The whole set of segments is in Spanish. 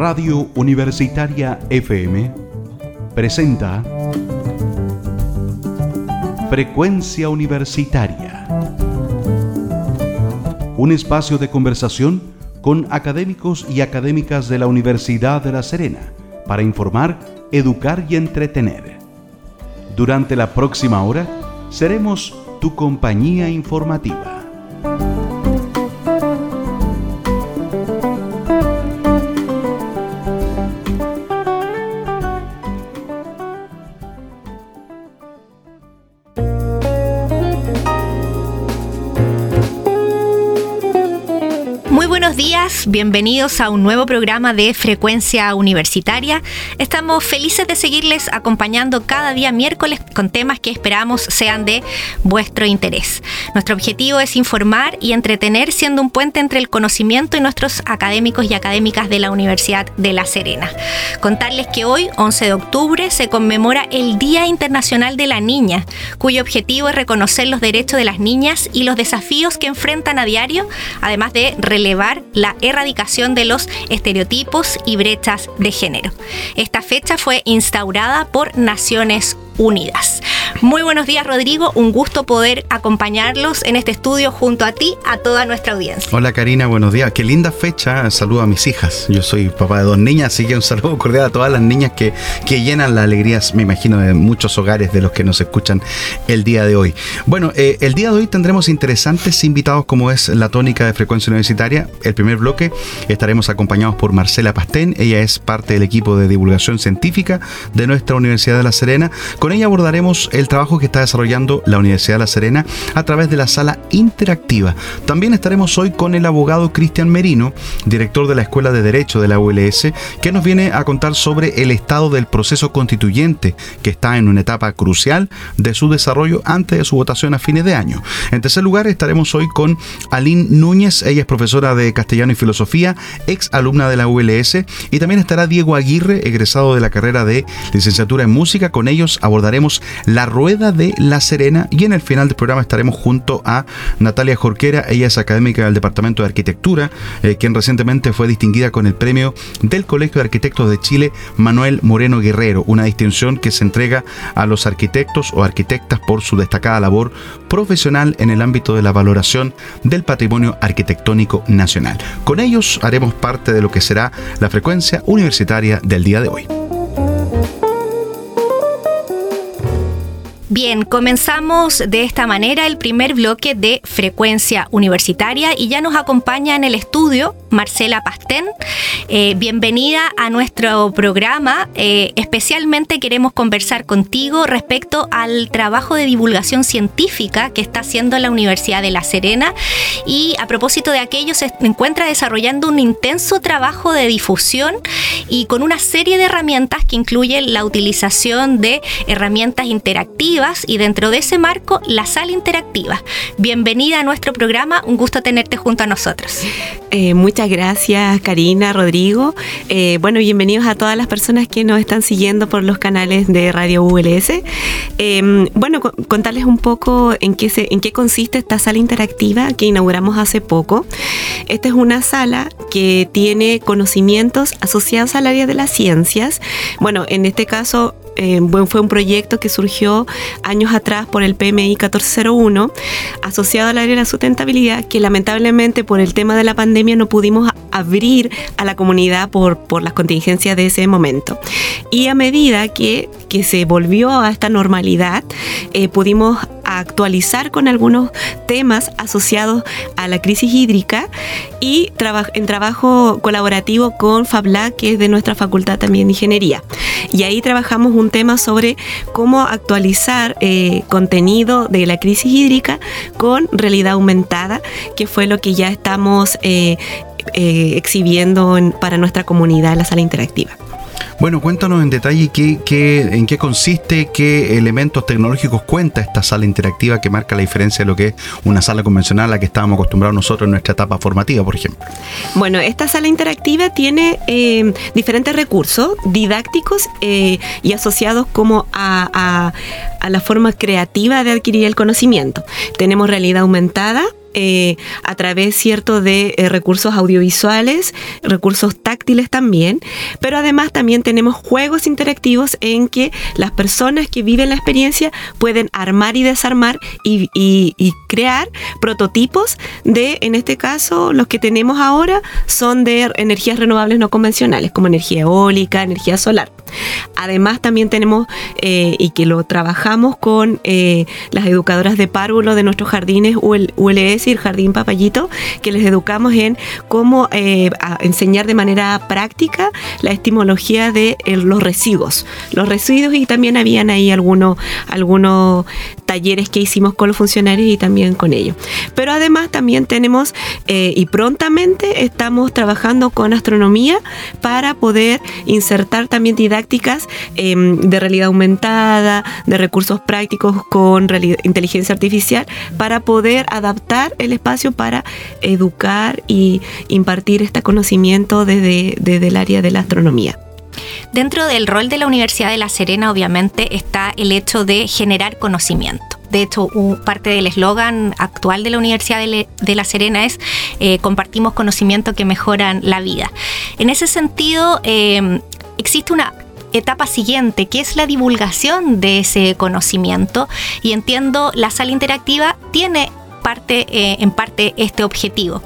Radio Universitaria FM presenta Frecuencia Universitaria. Un espacio de conversación con académicos y académicas de la Universidad de La Serena para informar, educar y entretener. Durante la próxima hora seremos tu compañía informativa. Bienvenidos a un nuevo programa de Frecuencia Universitaria. Estamos felices de seguirles acompañando cada día miércoles con temas que esperamos sean de vuestro interés. Nuestro objetivo es informar y entretener siendo un puente entre el conocimiento y nuestros académicos y académicas de la Universidad de La Serena. Contarles que hoy, 11 de octubre, se conmemora el Día Internacional de la Niña, cuyo objetivo es reconocer los derechos de las niñas y los desafíos que enfrentan a diario, además de relevar la erradicación de los estereotipos y brechas de género. Esta fecha fue instaurada por Naciones Unidas. Muy buenos días Rodrigo, un gusto poder acompañarlos en este estudio junto a ti, a toda nuestra audiencia. Hola Karina, buenos días. Qué linda fecha, saludo a mis hijas. Yo soy papá de dos niñas, así que un saludo cordial a todas las niñas que, que llenan la alegría, me imagino, de muchos hogares de los que nos escuchan el día de hoy. Bueno, eh, el día de hoy tendremos interesantes invitados como es la tónica de frecuencia universitaria. El primer bloque estaremos acompañados por Marcela Pastén, ella es parte del equipo de divulgación científica de nuestra Universidad de La Serena. Con ella abordaremos el trabajo que está desarrollando la Universidad de La Serena a través de la sala interactiva. También estaremos hoy con el abogado Cristian Merino, director de la Escuela de Derecho de la ULS, que nos viene a contar sobre el estado del proceso constituyente, que está en una etapa crucial de su desarrollo antes de su votación a fines de año. En tercer lugar, estaremos hoy con Aline Núñez, ella es profesora de castellano y filosofía, ex alumna de la ULS, y también estará Diego Aguirre, egresado de la carrera de licenciatura en música. Con ellos abordaremos la rueda de La Serena y en el final del programa estaremos junto a Natalia Jorquera, ella es académica del Departamento de Arquitectura, eh, quien recientemente fue distinguida con el premio del Colegio de Arquitectos de Chile Manuel Moreno Guerrero, una distinción que se entrega a los arquitectos o arquitectas por su destacada labor profesional en el ámbito de la valoración del patrimonio arquitectónico nacional. Con ellos haremos parte de lo que será la frecuencia universitaria del día de hoy. Bien, comenzamos de esta manera el primer bloque de frecuencia universitaria y ya nos acompaña en el estudio Marcela Pastén. Eh, bienvenida a nuestro programa. Eh, especialmente queremos conversar contigo respecto al trabajo de divulgación científica que está haciendo la Universidad de La Serena y a propósito de aquello se encuentra desarrollando un intenso trabajo de difusión y con una serie de herramientas que incluyen la utilización de herramientas interactivas y dentro de ese marco la sala interactiva. Bienvenida a nuestro programa, un gusto tenerte junto a nosotros. Eh, muchas gracias Karina, Rodrigo. Eh, bueno, bienvenidos a todas las personas que nos están siguiendo por los canales de Radio ULS. Em, bueno, contarles un poco en qué, en qué consiste esta sala interactiva que inauguramos hace poco. Esta es una sala que tiene conocimientos asociados al área de las ciencias. Bueno, en este caso eh, fue un proyecto que surgió años atrás por el PMI 1401, asociado al área de la sustentabilidad, que lamentablemente por el tema de la pandemia no pudimos abrir a la comunidad por, por las contingencias de ese momento. Y a medida que, que se volvió a esta normalidad, eh, pudimos actualizar con algunos temas asociados a la crisis hídrica y en trabajo colaborativo con FabLab, que es de nuestra facultad también de ingeniería. Y ahí trabajamos un tema sobre cómo actualizar eh, contenido de la crisis hídrica con realidad aumentada, que fue lo que ya estamos eh, eh, exhibiendo para nuestra comunidad en la sala interactiva. Bueno, cuéntanos en detalle qué, en qué consiste, qué elementos tecnológicos cuenta esta sala interactiva que marca la diferencia de lo que es una sala convencional a la que estábamos acostumbrados nosotros en nuestra etapa formativa, por ejemplo. Bueno, esta sala interactiva tiene eh, diferentes recursos didácticos eh, y asociados como a, a la forma creativa de adquirir el conocimiento. Tenemos realidad aumentada, eh, a través, ¿cierto?, de eh, recursos audiovisuales, recursos táctiles también, pero además también tenemos juegos interactivos en que las personas que viven la experiencia pueden armar y desarmar y, crear prototipos de, en este caso, los que tenemos ahora son de energías renovables no convencionales, como energía eólica, energía solar. Además, también tenemos, eh, y que lo trabajamos con las educadoras de párvulo de nuestros jardines ULS el Jardín Papayito, que les educamos en cómo eh, enseñar de manera práctica la estimología de los residuos. Los residuos y también habían ahí algunos, algunos talleres que hicimos con los funcionarios y también con ellos. Pero además también tenemos y prontamente estamos trabajando con astronomía para poder insertar también didácticas em, de realidad aumentada, de recursos prácticos con inteligencia artificial, para poder adaptar el espacio para educar y impartir este conocimiento desde, el área de la astronomía. Dentro del rol de la Universidad de La Serena, obviamente, está el hecho de generar conocimiento. De hecho, parte del eslogan actual de la Universidad de, La Serena es eh, compartimos conocimiento que mejoran la vida. En ese sentido, em, existe una etapa siguiente, que es la divulgación de ese conocimiento. Y entiendo, la sala interactiva tiene parte, eh, en parte este objetivo.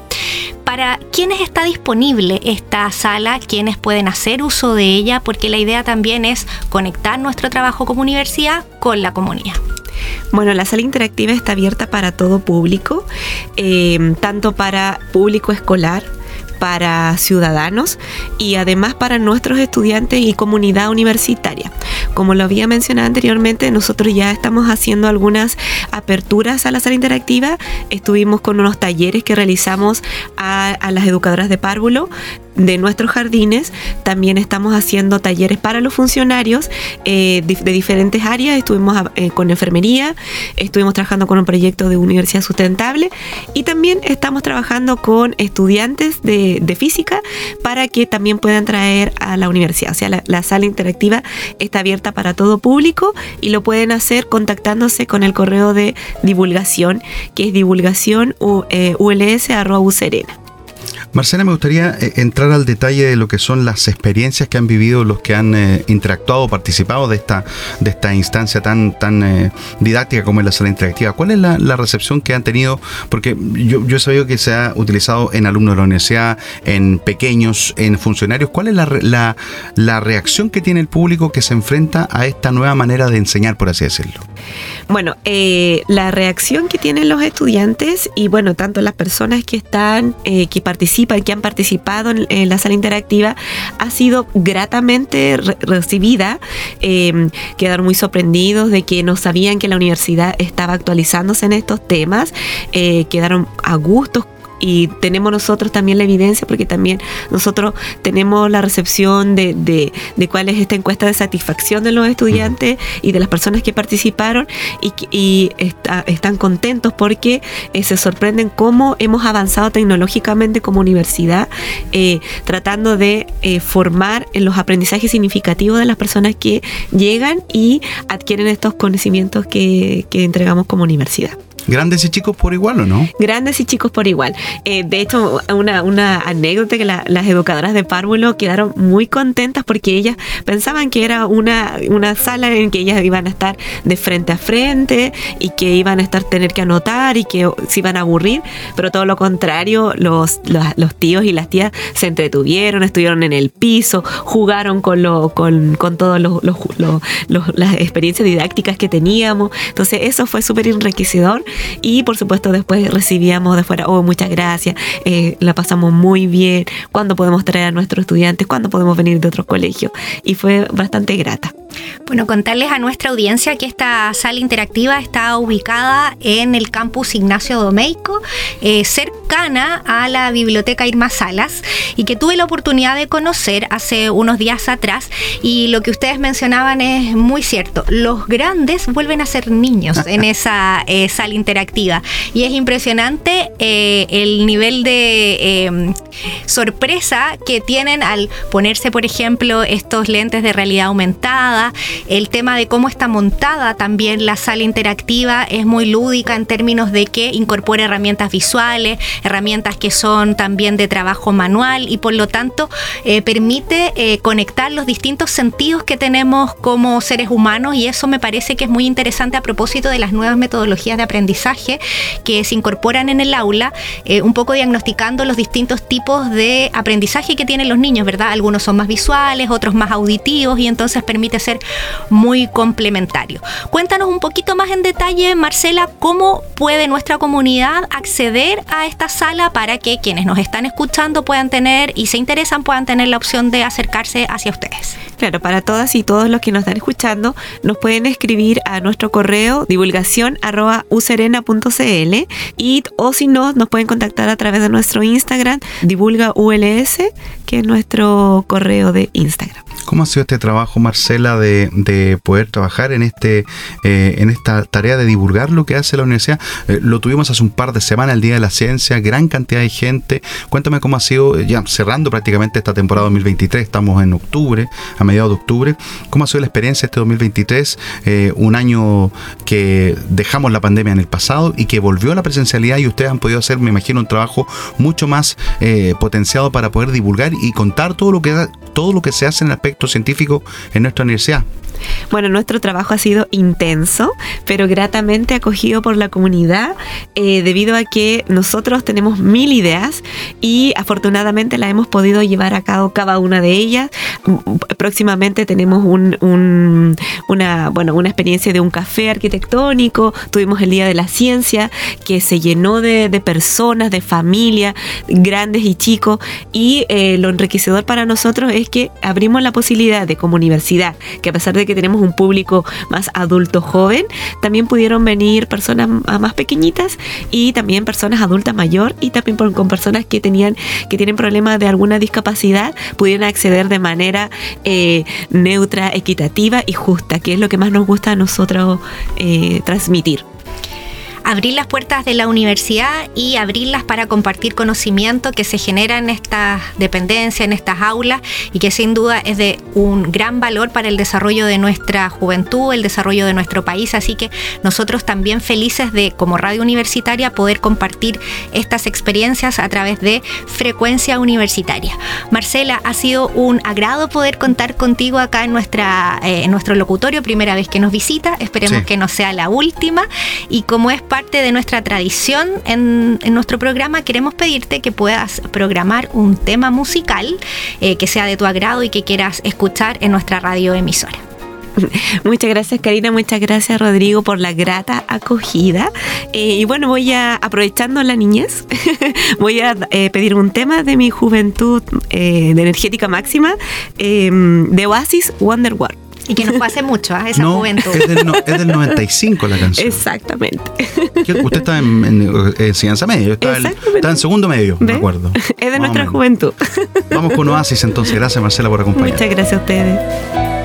Para quienes está disponible esta sala, quienes pueden hacer uso de ella, porque la idea también es conectar nuestro trabajo como universidad con la comunidad. Bueno, la sala interactiva está abierta para todo público, eh, tanto para público escolar, para ciudadanos y además para nuestros estudiantes y comunidad universitaria. Como lo había mencionado anteriormente, nosotros ya estamos haciendo algunas aperturas a la sala interactiva. Estuvimos con unos talleres que realizamos a, las educadoras de párvulo de nuestros jardines. También estamos haciendo talleres para los funcionarios eh, de, diferentes áreas. Estuvimos eh, con enfermería, estuvimos trabajando con un proyecto de universidad sustentable y también estamos trabajando con estudiantes de, física para que también puedan traer a la universidad. O sea, la, sala interactiva está abierta para todo público y lo pueden hacer contactándose con el correo de divulgación que es divulgación eh, Marcela, me gustaría eh, entrar al detalle de lo que son las experiencias que han vivido los que han eh, interactuado participado de esta, de esta instancia tan, tan eh, didáctica como es la sala interactiva. ¿Cuál es la, recepción que han tenido? Porque yo, yo, he sabido que se ha utilizado en alumnos de la universidad, en pequeños, en funcionarios. ¿Cuál es la, la reacción que tiene el público que se enfrenta a esta nueva manera de enseñar, por así decirlo? Bueno, la reacción que tienen los estudiantes y bueno, tanto las personas que están, que participan, que han participado en, la sala interactiva, ha sido gratamente recibida. Em, quedaron muy sorprendidos de que no sabían que la universidad estaba actualizándose en estos temas. Eh, quedaron a gusto y tenemos nosotros también la evidencia porque también nosotros tenemos la recepción de, de, cuál es esta encuesta de satisfacción de los estudiantes y de las personas que participaron y, están contentos porque eh, se sorprenden cómo hemos avanzado tecnológicamente como universidad eh, tratando de eh, formar en los aprendizajes significativos de las personas que llegan y adquieren estos conocimientos que entregamos como universidad. ¿Grandes y chicos por igual o no? Grandes y chicos por igual. Eh, de hecho, una, una anécdota que las educadoras de párvulo quedaron muy contentas porque ellas pensaban que era una, una sala en que ellas iban a estar de frente a frente y que iban a estar tener que anotar y que se iban a aburrir, pero todo lo contrario, los, los, tíos y las tías se entretuvieron, estuvieron en el piso, jugaron con, lo, con, con todas los, las experiencias didácticas que teníamos. Entonces eso fue súper enriquecedor y por supuesto después recibíamos de fuera, oh, muchas gracias, eh, la pasamos muy bien, cuándo podemos traer a nuestros estudiantes, cuándo podemos venir de otros colegios. Y fue bastante grata. Bueno, contarles a nuestra audiencia que esta sala interactiva está ubicada en el campus Ignacio Domeico, eh, cercana a la biblioteca Irma Salas, y que tuve la oportunidad de conocer hace unos días atrás. Y lo que ustedes mencionaban es muy cierto. Los grandes vuelven a ser niños en esa eh, sala interactiva. Y es impresionante eh, el nivel de sorpresa que tienen al ponerse, por ejemplo, estos lentes de realidad aumentada, el tema de cómo está montada también la sala interactiva es muy lúdica en términos de que incorpora herramientas visuales, herramientas que son también de trabajo manual y por lo tanto eh, permite eh, conectar los distintos sentidos que tenemos como seres humanos y eso me parece que es muy interesante a propósito de las nuevas metodologías de aprendizaje que se incorporan en el aula, eh, un poco diagnosticando los distintos tipos de aprendizaje que tienen los niños, ¿verdad? Algunos son más visuales, otros más auditivos y entonces permite ser muy complementario. Cuéntanos un poquito más en detalle, Marcela, cómo puede nuestra comunidad acceder a esta sala para que quienes nos están escuchando puedan tener y se interesan puedan tener la opción de acercarse hacia ustedes. Claro, para todas y todos los que nos están escuchando, nos pueden escribir a nuestro correo divulgación y o si no, nos pueden contactar a través de nuestro Instagram, divulga ULS, que es nuestro correo de Instagram. ¿Cómo ha sido este trabajo, Marcela, de, poder trabajar en, este, eh, en esta tarea de divulgar lo que hace la universidad? Eh, lo tuvimos hace un par de semanas, el Día de la Ciencia, gran cantidad de gente. Cuéntame cómo ha sido, ya cerrando prácticamente esta temporada 2023, estamos en octubre, a mediados de octubre. ¿Cómo ha sido la experiencia este 2023? Eh, un año que dejamos la pandemia en el pasado y que volvió a la presencialidad y ustedes han podido hacer, me imagino, un trabajo mucho más potenciado para poder divulgar y contar todo lo que, todo lo que se hace en el aspecto científico en nuestra universidad. Bueno, nuestro trabajo ha sido intenso, pero gratamente acogido por la comunidad, eh, debido a que nosotros tenemos mil ideas y afortunadamente la hemos podido llevar a cabo cada una de ellas. Próximamente tenemos una, bueno, una experiencia de un café arquitectónico, tuvimos el Día de la Ciencia, que se llenó de, personas, de familias, grandes y chicos, y eh, lo enriquecedor para nosotros es que abrimos la posibilidad de como universidad, que a pesar de que tenemos un público más adulto joven, también pudieron venir personas más pequeñitas y también personas adultas mayor y también con personas que tenían que tienen problemas de alguna discapacidad pudieron acceder de manera eh, neutra, equitativa y justa, que es lo que más nos gusta a nosotros eh, transmitir abrir las puertas de la universidad y abrirlas para compartir conocimiento que se genera en estas dependencias, en estas aulas y que sin duda es de un gran valor para el desarrollo de nuestra juventud, el desarrollo de nuestro país. Así que nosotros también felices de, como radio universitaria, poder compartir estas experiencias a través de frecuencia universitaria. Marcela, ha sido un agrado poder contar contigo acá en, nuestra, eh, en nuestro locutorio, primera vez que nos visita. Esperemos que no sea la última. Y como es parte de nuestra tradición en, nuestro programa, queremos pedirte que puedas programar un tema musical eh, que sea de tu agrado y que quieras escuchar en nuestra radio emisora. Muchas gracias Karina, muchas gracias Rodrigo por la grata acogida. Eh, y bueno, voy a, aprovechando la niñez, voy a eh, pedir un tema de mi juventud de energética máxima, de Oasis Wonderworld. Y que nos pase mucho a ¿ah? esa juventud. Es del, es del 95 la canción. Exactamente. Usted está en, en, enseñanza media, yo estaba, en segundo medio, me acuerdo. Es de nuestra juventud. Vamos con Oasis entonces. Gracias Marcela por acompañarnos. Muchas gracias a ustedes.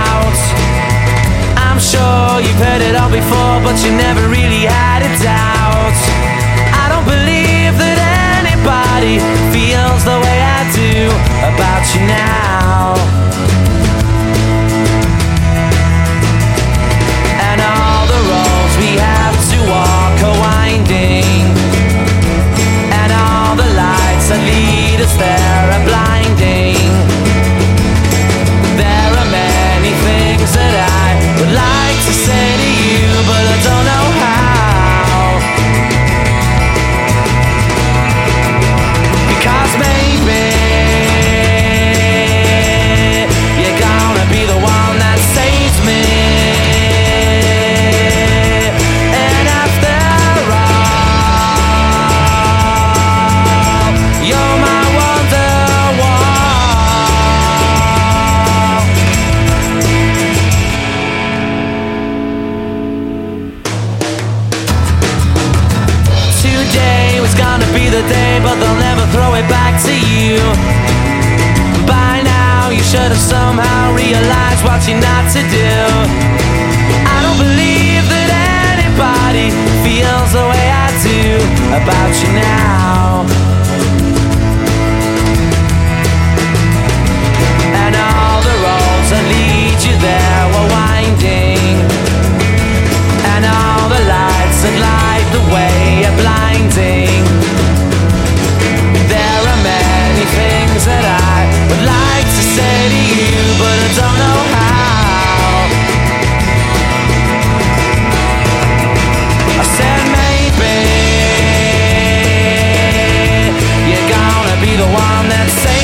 sure you've heard it all before, but you never really had a doubt. I don't believe that anybody feels the way I do about you now. And all the roads we have to walk are winding, and all the lights that lead us there throw it back to you. By now, you should have somehow realized what you're not to do. I don't believe that anybody feels the way I do about you now. And all the roads that lead you there were winding. And all the lights that light the way are blinding. Many things that I would like to say to you, but I don't know how. I said maybe you're gonna be the one that saves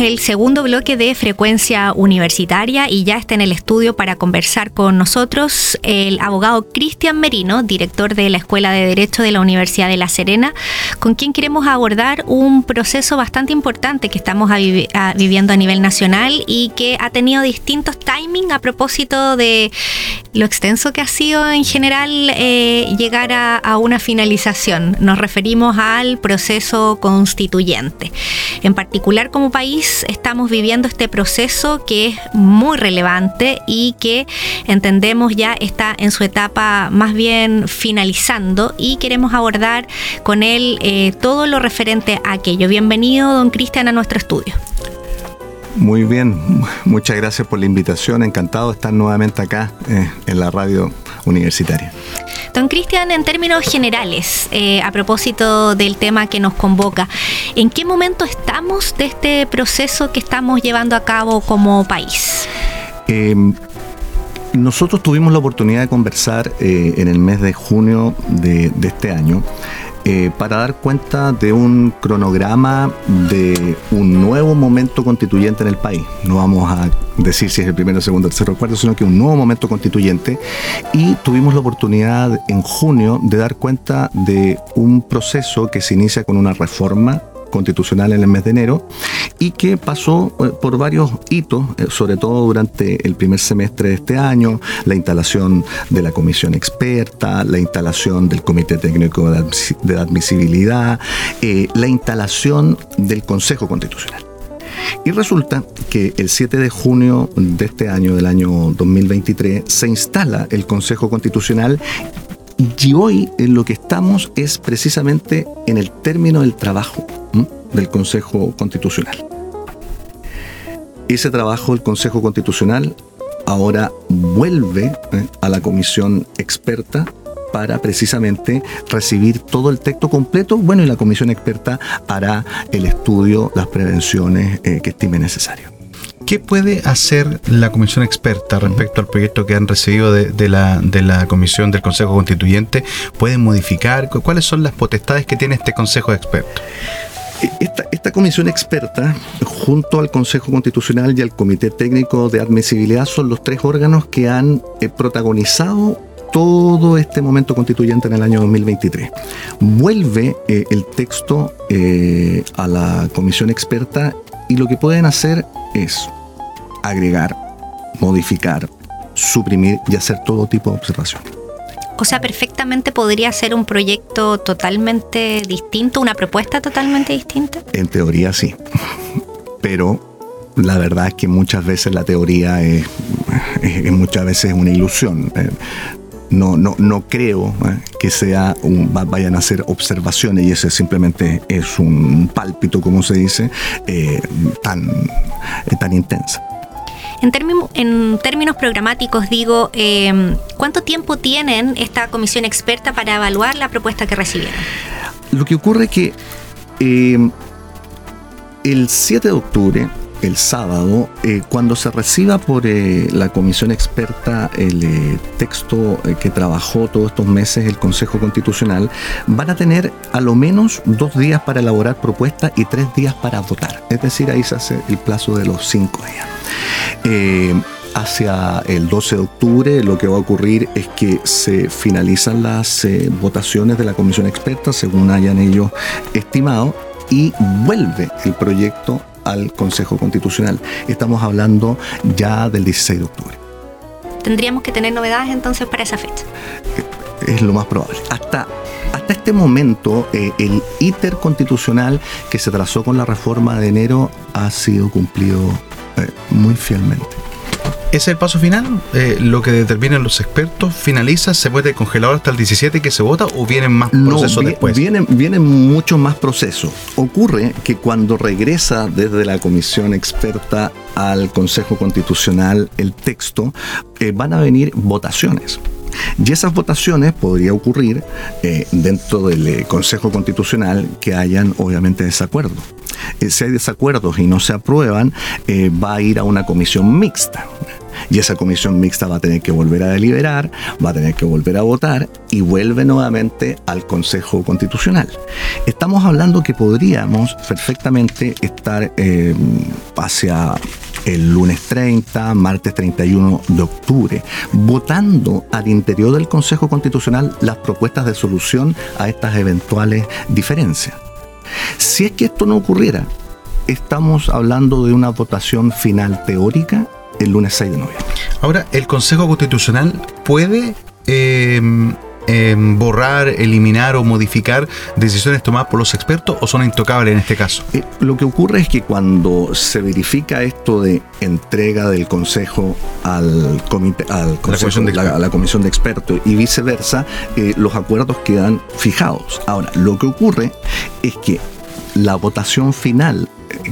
el segundo bloque de frecuencia universitaria y ya está en el estudio para conversar con nosotros el abogado Cristian Merino, director de la Escuela de Derecho de la Universidad de La Serena, con quien queremos abordar un proceso bastante importante que estamos viviendo a nivel nacional y que ha tenido distintos timing a propósito de lo extenso que ha sido en general eh, llegar a, una finalización. Nos referimos al proceso constituyente. En particular como país estamos viviendo este proceso que es muy relevante y que entendemos ya está en su etapa más bien finalizando y queremos abordar con él eh, todo lo referente a aquello. Bienvenido, don Cristian, a nuestro estudio. Muy bien, muchas gracias por la invitación. Encantado de estar nuevamente acá eh, en la radio universitaria. Don Cristian, en términos generales, eh, a propósito del tema que nos convoca, ¿en qué momento estamos de este proceso que estamos llevando a cabo como país? Eh, nosotros tuvimos la oportunidad de conversar eh, en el mes de junio de, de este año eh, para dar cuenta de un cronograma de un nuevo momento constituyente en el país. No vamos a decir si es el primero, segundo, tercero cuarto, sino que un nuevo momento constituyente. Y tuvimos la oportunidad en junio de dar cuenta de un proceso que se inicia con una reforma constitucional en el mes de enero y que pasó eh, por varios hitos, eh, sobre todo durante el primer semestre de este año, la instalación de la comisión experta, la instalación del comité técnico de admisi- de admisibilidad, eh, la instalación del Consejo Constitucional. Y resulta que el 7 de junio de este año, del año 2023, se instala el Consejo Constitucional y hoy en lo que estamos es precisamente en el término del trabajo del Consejo Constitucional. Ese trabajo del Consejo Constitucional ahora vuelve ¿eh? a la comisión experta para precisamente recibir todo el texto completo. Bueno, y la comisión experta hará el estudio, las prevenciones eh, que estime necesario. ¿Qué puede hacer la comisión experta respecto al proyecto que han recibido de, la, comisión del Consejo Constituyente? ¿Pueden modificar? ¿Cu- ¿Cuáles son las potestades que tiene este Consejo de Expertos? esta, esta, comisión experta, junto al Consejo Constitucional y al Comité Técnico de Admisibilidad, son los tres órganos que han eh, protagonizado todo este momento constituyente en el año 2023. Vuelve eh, el texto eh, a la comisión experta y lo que pueden hacer es agregar, modificar, suprimir y hacer todo tipo de observación. O sea, perfectamente podría ser un proyecto totalmente distinto, una propuesta totalmente distinta. En teoría sí, pero la verdad es que muchas veces la teoría es, muchas veces una ilusión. Eh, no, no, no creo eh, que sea un, vayan a ser observaciones y ese simplemente es un pálpito, como se dice, eh, tan, tan intensa. En, términos programáticos, digo, em, ¿cuánto tiempo tienen esta comisión experta para evaluar la propuesta que recibieron? Lo que ocurre es que em, el 7 de octubre el sábado, eh, cuando se reciba por eh, la comisión experta el eh, texto que trabajó todos estos meses el Consejo Constitucional, van a tener a lo menos dos días para elaborar propuestas y tres días para votar. Es decir, ahí se hace el plazo de los cinco días. hacia el 12 de octubre lo que va a ocurrir es que se finalizan las votaciones de la comisión experta según hayan ellos estimado y vuelve el proyecto al Consejo Constitucional. Estamos hablando ya del 16 de octubre. ¿Tendríamos que tener novedades entonces para esa fecha? Es lo más probable. Hasta, hasta este momento, eh, el íter constitucional que se trazó con la reforma de enero ha sido cumplido eh, muy fielmente. ¿Es el paso final? Eh, ¿Lo que determinan los expertos finaliza? ¿Se puede congelar hasta el 17 que se vota o vienen más procesos después? Vienen, vienen muchos más procesos. Ocurre que cuando regresa desde la comisión experta al Consejo Constitucional el texto, eh, van a venir votaciones. Y esas votaciones podría ocurrir eh, dentro del Consejo Constitucional que hayan obviamente desacuerdos. si hay desacuerdos y no se aprueban, va a ir a una comisión mixta y esa comisión mixta va a tener que volver a deliberar, va a tener que volver a votar y vuelve nuevamente al Consejo Constitucional. Estamos hablando que podríamos perfectamente estar eh, hacia el lunes 30, martes 31 de octubre, votando al interior del Consejo Constitucional las propuestas de solución a estas eventuales diferencias. Si es que esto no ocurriera, estamos hablando de una votación final teórica el lunes 6 de noviembre. Ahora, ¿el Consejo Constitucional puede em, em, borrar, eliminar o modificar decisiones tomadas por los expertos o son intocables en este caso? Eh, lo que ocurre es que cuando se verifica esto de entrega del Consejo al comité, al la, comisión de la, comisión de expertos y viceversa, eh, los acuerdos quedan fijados. Ahora, lo que ocurre es que la votación final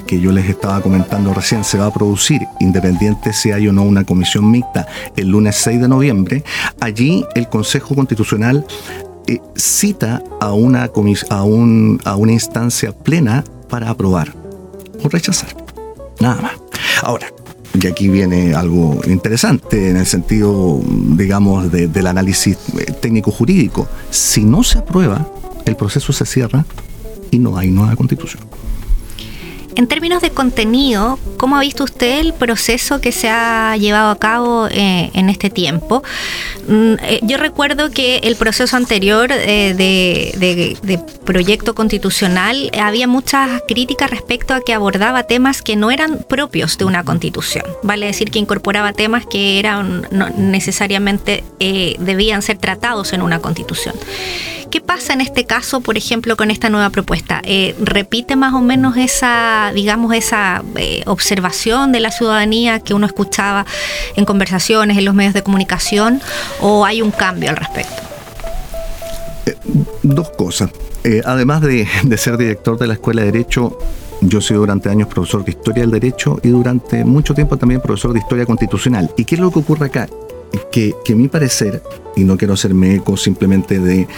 que yo les estaba comentando recién se va a producir, independiente si hay o no una comisión mixta, el lunes 6 de noviembre, allí el Consejo Constitucional eh, cita a una, a, un, a una instancia plena para aprobar o rechazar. Nada más. Ahora, y aquí viene algo interesante en el sentido, digamos, del análisis eh, técnico-jurídico. Si no se aprueba, el proceso se cierra y no hay nueva constitución. En términos de contenido, ¿cómo ha visto usted el proceso que se ha llevado a cabo eh, en este tiempo? Mm, eh, yo recuerdo que el proceso anterior eh, de, proyecto constitucional había muchas críticas respecto a que abordaba temas que no eran propios de una constitución. Vale decir que incorporaba temas que eran necesariamente debían ser tratados en una constitución. ¿Qué pasa en este caso, por ejemplo, con esta nueva propuesta? Eh, ¿Repite más o menos esa, digamos, esa eh, observación de la ciudadanía que uno escuchaba en conversaciones, en los medios de comunicación, o hay un cambio al respecto? Eh, dos cosas. además de, de ser director de la Escuela de Derecho, yo sido durante años profesor de Historia del Derecho y durante mucho tiempo también profesor de Historia Constitucional. ¿Y qué es lo que ocurre acá? Que, que a mi parecer, y no quiero hacerme eco simplemente de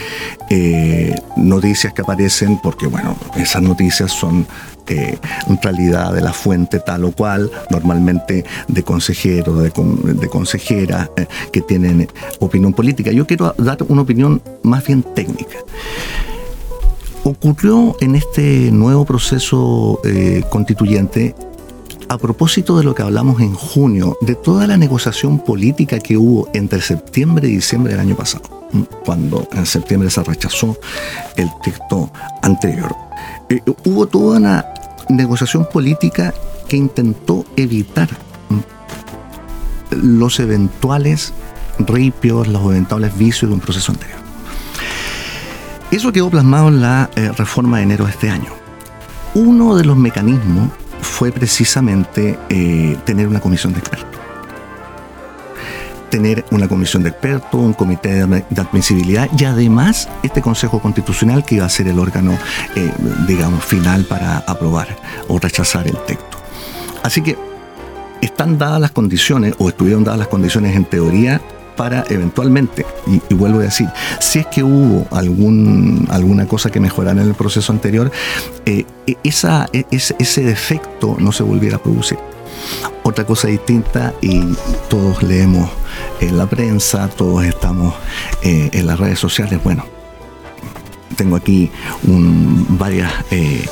eh, noticias que aparecen, porque bueno, esas noticias son eh, realidad de la fuente tal o cual, normalmente de consejeros, de, de consejeras eh, que tienen opinión política. Yo quiero dar una opinión más bien técnica. ocurrió en este nuevo proceso constituyente a propósito de lo que hablamos en junio, de toda la negociación política que hubo entre septiembre y diciembre del año pasado, cuando en septiembre se rechazó el texto anterior. Eh, hubo toda una negociación política que intentó evitar los eventuales ripios, los eventuales vicios de un proceso anterior. Eso quedó plasmado en la eh, reforma de enero de este año. Uno de los mecanismos fue precisamente eh, tener una comisión de expertos. Tener una comisión de expertos, un comité de admisibilidad y además este Consejo Constitucional que iba a ser el órgano, eh, digamos, final para aprobar o rechazar el texto. Así que están dadas las condiciones, o estuvieron dadas las condiciones en teoría, para eventualmente, y, vuelvo a decir, si es que hubo algún, alguna cosa que mejorar en el proceso anterior, eh, e, e, ese, defecto no se volviera a producir. Otra cosa distinta, y todos leemos en la prensa, todos estamos eh, en las redes sociales, bueno, tengo aquí varias eh,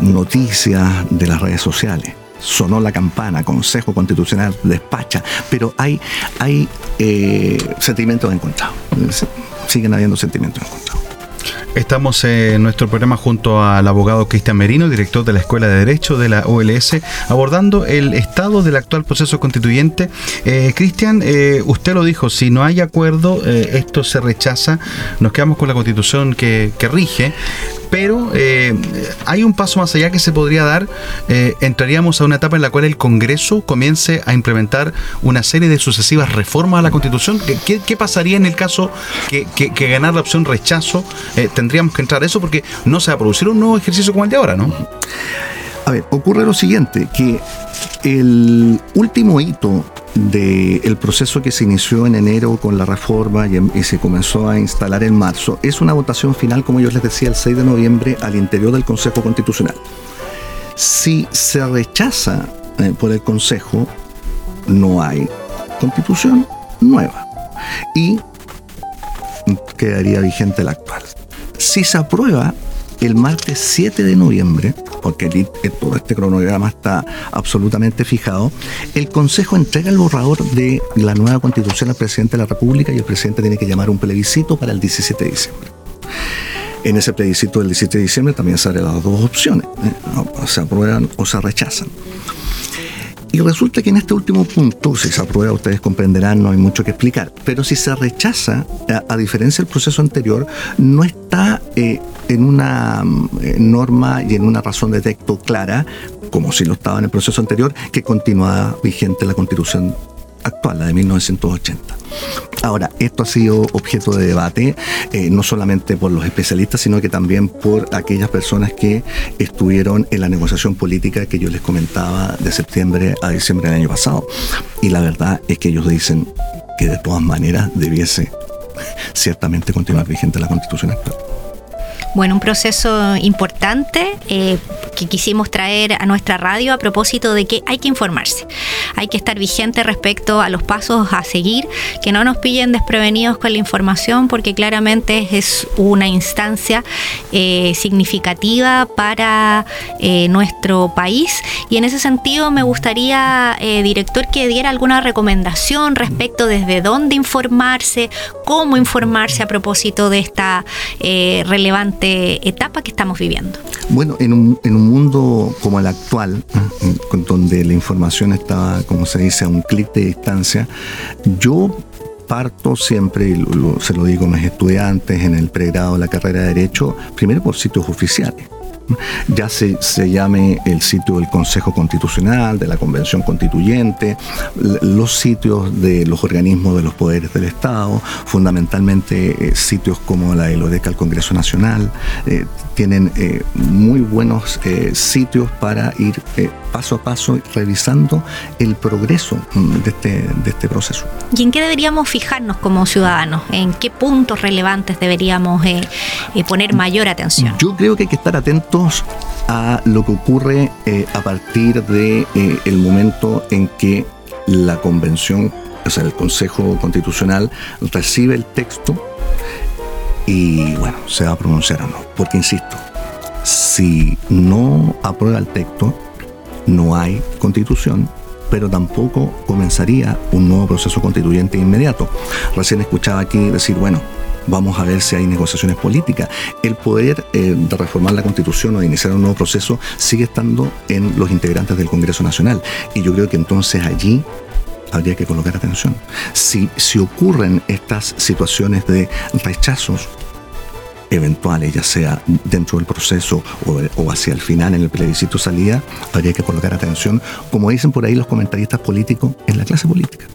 noticias de las redes sociales sonó la campana, Consejo Constitucional despacha, pero hay, hay eh, sentimientos encontrados. Siguen habiendo sentimientos encontrados. Estamos en nuestro programa junto al abogado Cristian Merino, director de la Escuela de Derecho de la OLS, abordando el estado del actual proceso constituyente. Eh, Cristian, eh, usted lo dijo, si no hay acuerdo, esto se rechaza, nos quedamos con la constitución que, que rige, pero eh, hay un paso más allá que se podría dar. Eh, entraríamos a una etapa en la cual el Congreso comience a implementar una serie de sucesivas reformas a la Constitución. ¿Qué, pasaría en el caso que, que, ganar la opción rechazo? Eh, tendríamos que entrar a eso porque no se va a producir un nuevo ejercicio como el de ahora, ¿no? A ver, ocurre lo siguiente, que el último hito del proceso que se inició en enero con la reforma y, se comenzó a instalar en marzo es una votación final, como yo les decía, el 6 de noviembre al interior del Consejo Constitucional. Si se rechaza eh, por el Consejo, no hay constitución nueva y quedaría vigente la actual. Si se aprueba el martes 7 de noviembre, porque eh, todo este cronograma está absolutamente fijado, el Consejo entrega el borrador de la nueva constitución al presidente de la República y el presidente tiene que llamar un plebiscito para el 17 de diciembre. En ese plebiscito del 17 de diciembre también salen las dos opciones, ¿eh? se aprueban o se rechazan. Y resulta que en este último punto, si se aprueba, ustedes comprenderán, no hay mucho que explicar. Pero si se rechaza, a, diferencia del proceso anterior, no está eh, en una eh, norma y en una razón de texto clara, como si lo estaba en el proceso anterior, que continuaba vigente la constitución actual, la de 1980. Ahora, esto ha sido objeto de debate, eh, no solamente por los especialistas, sino que también por aquellas personas que estuvieron en la negociación política que yo les comentaba de septiembre a diciembre del año pasado. Y la verdad es que ellos dicen que de todas maneras debiese ciertamente continuar vigente la constitución actual. Bueno, un proceso importante eh, que quisimos traer a nuestra radio a propósito de que hay que informarse, hay que estar vigente respecto a los pasos a seguir, que no nos pillen desprevenidos con la información porque claramente es una instancia eh, significativa para eh, nuestro país. Y en ese sentido me gustaría, director, que diera alguna recomendación respecto desde dónde informarse, cómo informarse a propósito de esta relevante etapa que estamos viviendo. Bueno, en un, en un mundo como el actual, donde la información está, como se dice, a un clic de distancia, yo parto siempre, y se lo digo a mis estudiantes en el pregrado de la carrera de Derecho, primero por sitios oficiales ya se, se llame el sitio del Consejo Constitucional, de la Convención Constituyente, los sitios de los organismos de los poderes del Estado, fundamentalmente eh, sitios como la Elodeca al Congreso Nacional, eh, tienen eh, muy buenos sitios para ir paso a paso revisando el progreso mm, de este, de este proceso. ¿Y en qué deberíamos fijarnos como ciudadanos? ¿En qué puntos relevantes deberíamos poner mayor atención? Yo creo que hay que estar atentos a lo que ocurre eh, a partir de eh, momento en que la convención, o sea, el Consejo Constitucional recibe el texto y bueno, se va a pronunciar o no. Porque insisto, si no aprueba el texto, no hay constitución, pero tampoco comenzaría un nuevo proceso constituyente inmediato. Recién escuchaba aquí decir, bueno, vamos a ver si hay negociaciones políticas. El poder eh, de reformar la constitución o de iniciar un nuevo proceso sigue estando en los integrantes del Congreso Nacional. Y yo creo que entonces allí habría que colocar atención. Si, si ocurren estas situaciones de rechazos eventuales, ya sea dentro del proceso o, o, hacia el final en el plebiscito salida, habría que colocar atención, como dicen por ahí los comentaristas políticos, en la clase política.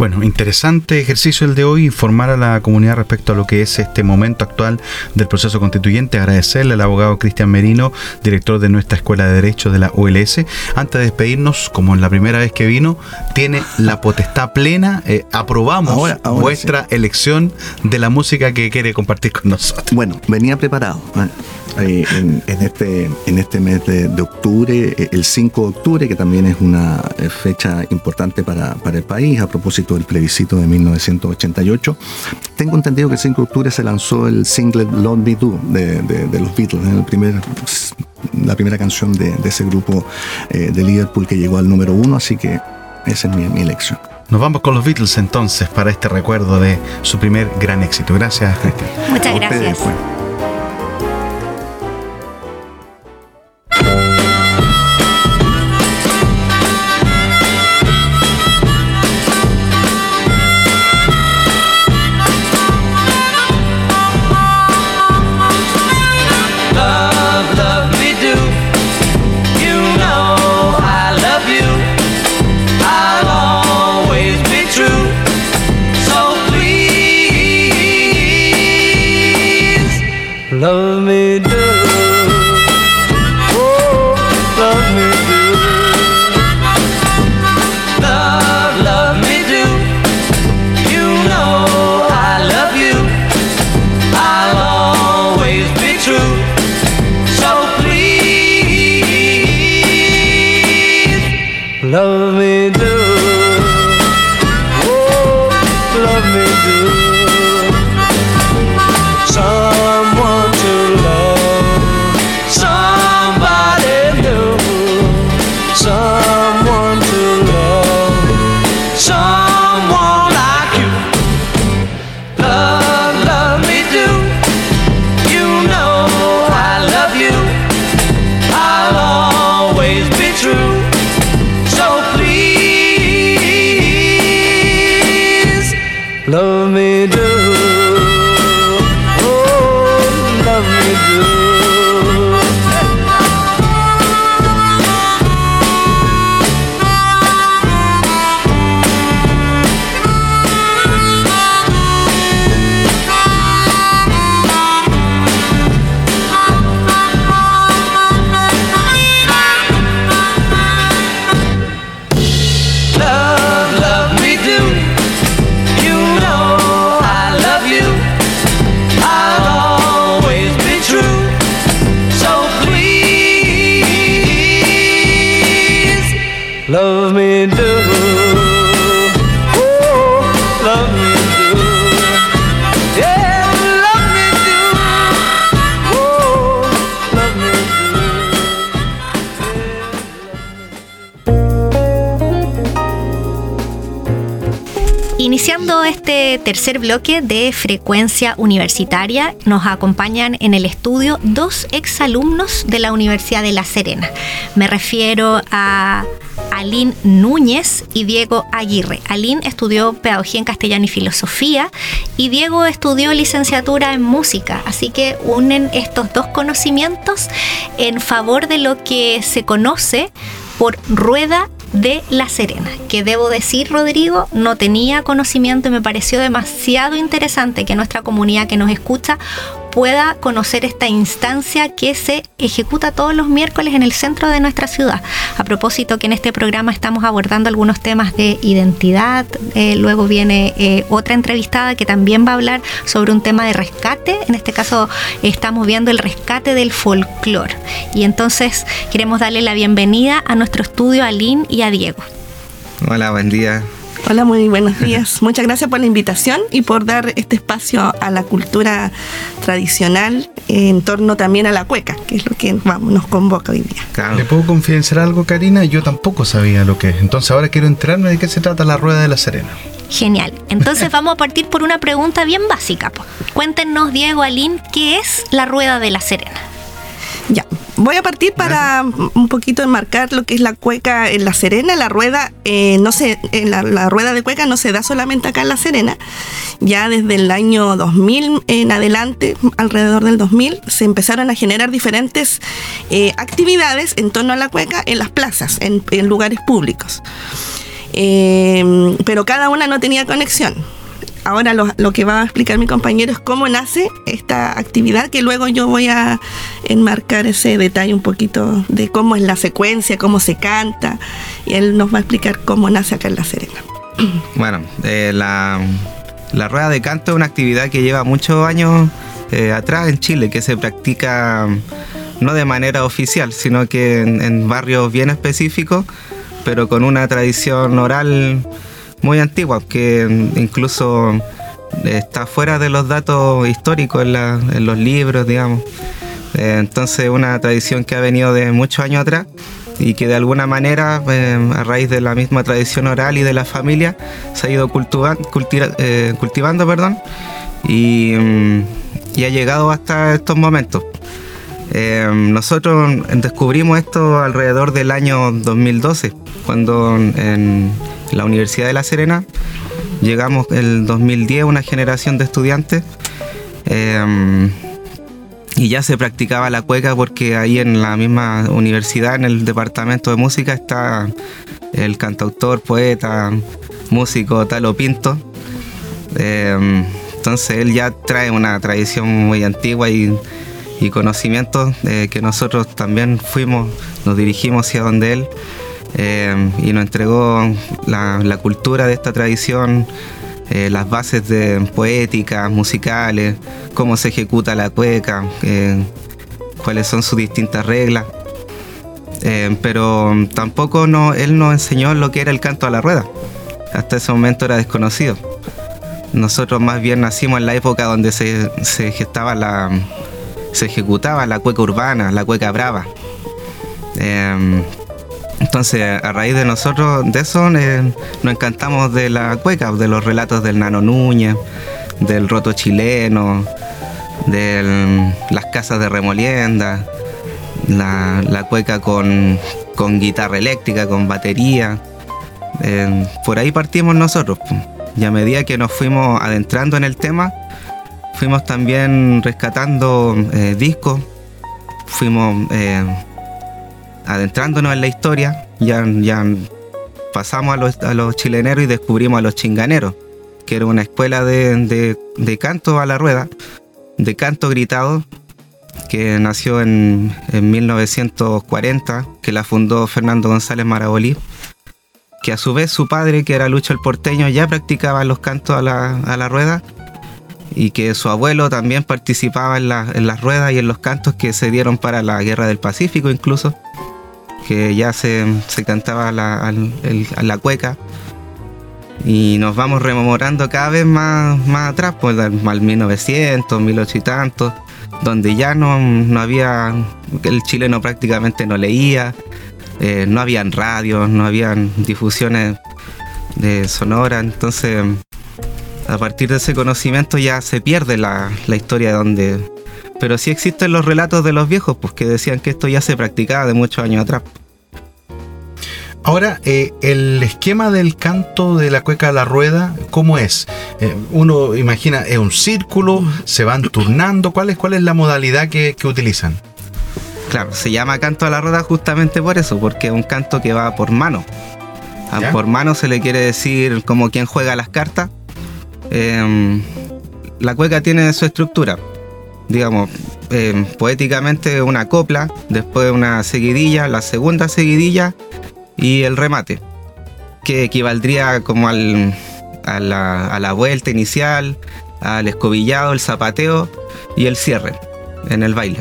Bueno, interesante ejercicio el de hoy, informar a la comunidad respecto a lo que es este momento actual del proceso constituyente. Agradecerle al abogado Cristian Merino, director de nuestra Escuela de Derecho de la ULS. Antes de despedirnos, como en la primera vez que vino, tiene la potestad plena. Eh, aprobamos Ahora- ahora vuestra elección de la música que quiere compartir con nosotros. Bueno, venía preparado. ¿Eh? En, en este, en este mes de, de octubre, eh, el 5 de octubre, que también es una eh, fecha importante para, para el país, a propósito del plebiscito de 1988. Tengo entendido que el 5 de octubre se lanzó el single Love Me Do de, de- de los Beatles, el primer, la primera canción de, de ese grupo eh, de Liverpool que llegó al número uno, así que esa es mi, mi elección. Nos vamos con los Beatles entonces para este recuerdo de su primer gran éxito. Gracias, Cristian. Muchas gracias. Bloque de frecuencia universitaria, nos acompañan en el estudio dos exalumnos de la Universidad de La Serena. Me refiero a Aline Núñez y Diego Aguirre. Aline estudió Pedagogía en Castellano y Filosofía y Diego estudió licenciatura en Música. Así que unen estos dos conocimientos en favor de lo que se conoce por rueda de La Serena, que debo decir, Rodrigo, no tenía conocimiento y me pareció demasiado interesante que nuestra comunidad que nos escucha pueda conocer esta instancia que se ejecuta todos los miércoles en el centro de nuestra ciudad. A propósito que en este programa estamos abordando algunos temas de identidad, eh, luego viene eh, otra entrevistada que también va a hablar sobre un tema de rescate, en este caso estamos viendo el rescate del folclore. Y entonces queremos darle la bienvenida a nuestro estudio a Lynn y a Diego. Hola, buen día. Hola, muy buenos días. Muchas gracias por la invitación y por dar este espacio a la cultura tradicional en torno también a la cueca, que es lo que vamos, nos convoca hoy día. Claro. ¿Le puedo confidenciar algo, Karina? Yo tampoco sabía lo que es. Entonces ahora quiero enterarme de qué se trata la Rueda de la Serena. Genial. Entonces vamos a partir por una pregunta bien básica. Cuéntenos, Diego, Alín, ¿qué es la Rueda de la Serena? Voy a partir para un poquito enmarcar lo que es la cueca en La Serena. La rueda, eh, no se, en la, rueda de cueca no se da solamente acá en La Serena. Ya desde el año 2000 en adelante, alrededor del 2000, se empezaron a generar diferentes eh, actividades en torno a la cueca en las plazas, en, en lugares públicos. Eh, pero cada una no tenía conexión. Ahora lo, que va a explicar mi compañero es cómo nace esta actividad, que luego yo voy a enmarcar ese detalle un poquito de cómo es la secuencia, cómo se canta, y él nos va a explicar cómo nace acá en La Serena. Bueno, eh, la, la rueda de canto es una actividad que lleva muchos años eh, atrás en Chile, que se practica mm, no de manera oficial, sino que en, en barrios bien específicos, pero con una tradición oral muy antigua, que incluso está fuera de los datos históricos en, los libros, digamos. Eh, entonces, una tradición que ha venido de muchos años atrás y que de alguna manera, eh, a raíz de la misma tradición oral y de la familia, se ha ido cultiva- cultiva- eh, cultivando perdón, y, mm, y ha llegado hasta estos momentos. Eh, nosotros descubrimos esto alrededor del año 2012, cuando en la Universidad de La Serena. Llegamos el 2010 una generación de estudiantes. Eh, y ya se practicaba la cueca porque ahí en la misma universidad, en el departamento de música, está el cantautor, poeta, músico Talo Pinto. Eh, entonces él ya trae una tradición muy antigua y, y conocimientos eh, que nosotros también fuimos, nos dirigimos hacia donde él eh, y nos entregó la, cultura de esta tradición, eh, las bases de poéticas, musicales, cómo se ejecuta la cueca, eh, cuáles son sus distintas reglas. Pero tampoco no, él nos enseñó lo que era el canto a la rueda. Hasta ese momento era desconocido. Nosotros más bien nacimos en la época donde se, se gestaba la, se ejecutaba la cueca urbana, la cueca brava. Entonces, a raíz de nosotros, de eso, eh, nos encantamos de la cueca, de los relatos del Nano Núñez, del roto chileno, de las casas de remolienda, la, cueca con, guitarra eléctrica, con batería. Eh, por ahí partimos nosotros. Y a medida que nos fuimos adentrando en el tema, fuimos también rescatando eh, discos, fuimos adentrándonos en la historia, ya, pasamos a los, chileneros y descubrimos a los chinganeros, que era una escuela de, de- canto a la rueda, de canto gritado, que nació en, en 1940, que la fundó Fernando González Marabolí, que a su vez su padre, que era Lucho el Porteño, ya practicaba los cantos a la, a la rueda y que su abuelo también participaba en, la- en las ruedas y en los cantos que se dieron para la Guerra del Pacífico incluso, que ya se, se cantaba la, la cueca. Y nos vamos rememorando cada vez más, más atrás, pues al al 1900, 1800 y tantos, donde ya no, no había, el chileno prácticamente no leía, eh, no habían radios, no habían difusiones de sonora, entonces a partir de ese conocimiento ya se pierde la, la historia de donde... Pero sí existen los relatos de los viejos, pues que decían que esto ya se practicaba de muchos años atrás. Ahora, eh, el esquema del canto de la cueca a la rueda, ¿cómo es? Eh, uno imagina, es un círculo, se van turnando, ¿cuál es, cuál es la modalidad que, que utilizan? Claro, se llama canto a la rueda justamente por eso, porque es un canto que va por mano. A ¿Ya? por mano se le quiere decir como quien juega las cartas. Eh, la cueca tiene su estructura. Digamos, eh, poéticamente una copla, después una seguidilla, la segunda seguidilla y el remate, que equivaldría como al, a, la, a la vuelta inicial, al escobillado, el zapateo y el cierre en el baile.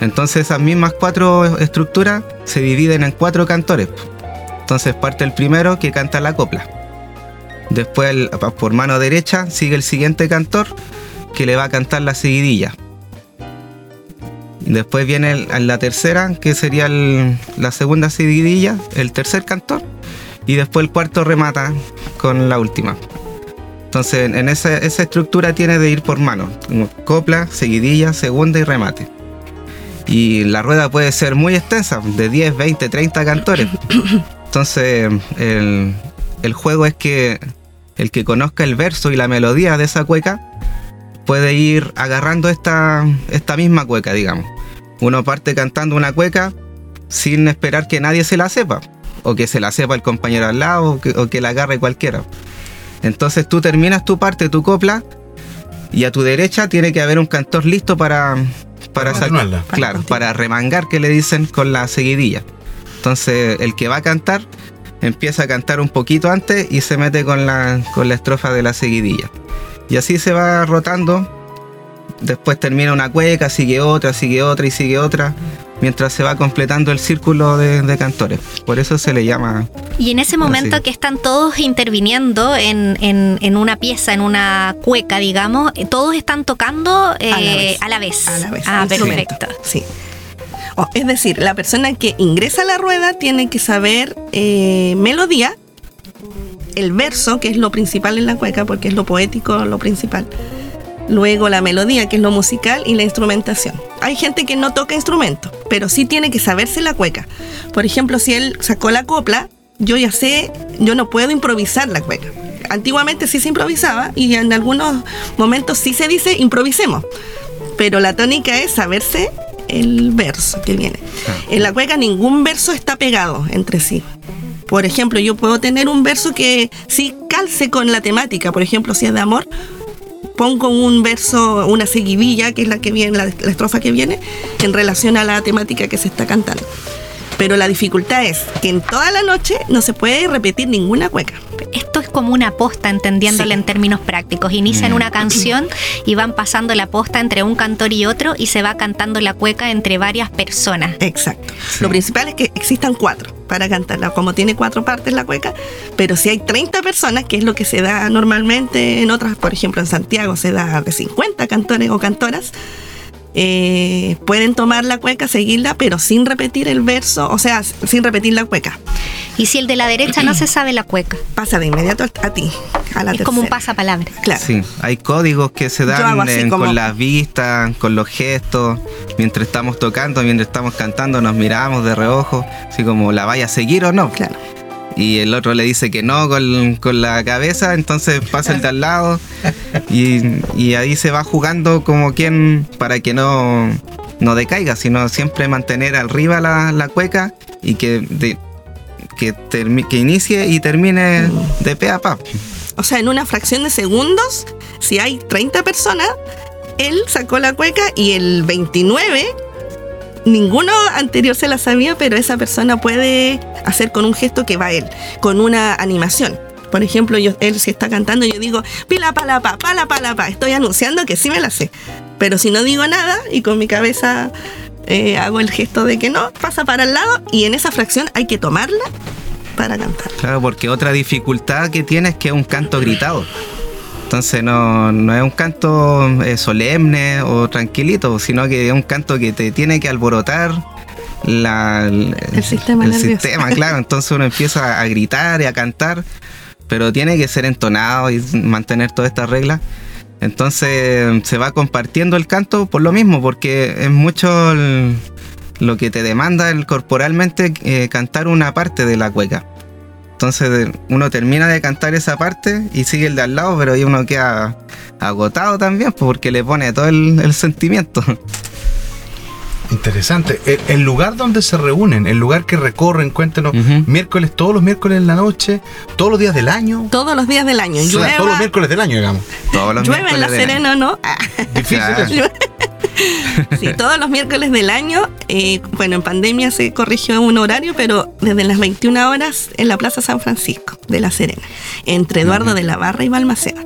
Entonces esas mismas cuatro estructuras se dividen en cuatro cantores. Entonces parte el primero que canta la copla. Después por mano derecha sigue el siguiente cantor que le va a cantar la seguidilla. Después viene el- la tercera, que sería el- la segunda seguidilla, el tercer cantor. Y después el cuarto remata con la última. Entonces, en esa, esa estructura tiene de ir por mano. Copla, seguidilla, segunda y remate. Y la rueda puede ser muy extensa, de 10, 20, 30 cantores. Entonces, el, el juego es que el que conozca el verso y la melodía de esa cueca puede ir agarrando esta, esta misma cueca, digamos. Uno parte cantando una cueca sin esperar que nadie se la sepa, o que se la sepa el compañero al lado, o que, o que la agarre cualquiera. Entonces tú terminas tu parte, tu copla, y a tu derecha tiene que haber un cantor listo para, para continuarla. Claro, para remangar, que le dicen con la seguidilla. Entonces el que va a cantar empieza a cantar un poquito antes y se mete con la, con la estrofa de la seguidilla. Y así se va rotando. Después termina una cueca, sigue otra, sigue otra y sigue otra. Mientras se va completando el círculo de, de cantores. Por eso se le llama. Y en ese momento Así. que están todos interviniendo en, en- en una pieza, en una cueca, digamos, todos están tocando eh, vez. a la vez. A la vez. Ah, instrumento. perfecto. Sí. O, es decir, la persona que ingresa a la rueda tiene que saber eh, melodía, el verso, que es lo principal en la cueca, porque es lo poético, lo principal. Luego la melodía, que es lo musical, y la instrumentación. Hay gente que no toca instrumento, pero sí tiene que saberse la cueca. Por ejemplo, si él sacó la copla, yo ya sé, yo no puedo improvisar la cueca. Antiguamente sí se improvisaba y en algunos momentos sí se dice improvisemos. Pero la tónica es saberse el verso que viene. En la cueca ningún verso está pegado entre sí. Por ejemplo, yo puedo tener un verso que sí calce con la temática. Por ejemplo, si es de amor, pongo un verso, una seguidilla, que es la que viene, la, la estrofa que viene, en relación a la temática que se está cantando. Pero la dificultad es que en toda la noche no se puede repetir ninguna cueca. Esto es como una posta, entendiéndole Sí. en términos prácticos. Inician Mm. una canción y van pasando la posta entre un cantor y otro y se va cantando la cueca entre varias personas. Exacto. Lo principal es que existan cuatro para cantarla, como tiene cuatro partes la cueca, pero si hay 30 personas, que es lo que se da normalmente en otras, por ejemplo en Santiago se da de 50 cantores o cantoras, eh, pueden tomar la cueca, seguirla, pero sin repetir el verso, o sea, sin repetir la cueca. Y si el de la derecha no se sabe la cueca, Pasa de inmediato a ti, a la es como un pasapalabra. Claro. Sí, hay códigos que se dan así en- como- con las vistas, con los gestos, mientras estamos tocando, mientras estamos cantando, nos miramos de reojo, así como la vaya a seguir o no. Claro. Y el otro le dice que no con, con la cabeza, entonces pasa el de al lado y, y ahí se va jugando como quien para que no, no decaiga, sino siempre mantener arriba la, la cueca y que, de- que, que inicie y termine de pe a pa. O sea, en una fracción de segundos, si hay 30 personas, él sacó la cueca y el 29, ninguno anterior se la sabía, pero esa persona puede hacer con un gesto que va él, con una animación. Por ejemplo, yo, él si está cantando, yo digo, pila pala pa, pala pala pa. Estoy anunciando que sí me la sé. Pero si no digo nada y con mi cabeza eh, hago el gesto de que no, pasa para el lado y en esa fracción hay que tomarla para cantar. Claro, porque otra dificultad que tiene es que es un canto gritado. Entonces no, no es un canto eh, solemne o tranquilito, sino que es un canto que te tiene que alborotar la, el, sistema el nervioso. sistema, claro. Entonces uno empieza a gritar y a cantar, pero tiene que ser entonado y mantener todas estas reglas. Entonces se va compartiendo el canto por lo mismo, porque es mucho el- lo que te demanda el corporalmente eh, cantar una parte de la cueca. Entonces uno termina de cantar esa parte y sigue el de al lado, pero ahí uno queda agotado también, pues, porque le pone todo el, el sentimiento. Interesante. El, el lugar donde se reúnen, el lugar que recorren, cuéntenos, miércoles, todos los miércoles en la noche, todos los días del año. Todos los días del año. O sea, Llueva, todos los miércoles del año, digamos. Todos los llueve en la. Serena, ¿no? Difícil Claro. sí, todos los miércoles del año. eh, bueno, en pandemia se corrigió un horario, pero desde las 21 horas en la Plaza San Francisco de La Serena, entre Eduardo de la Barra y Balmaceda.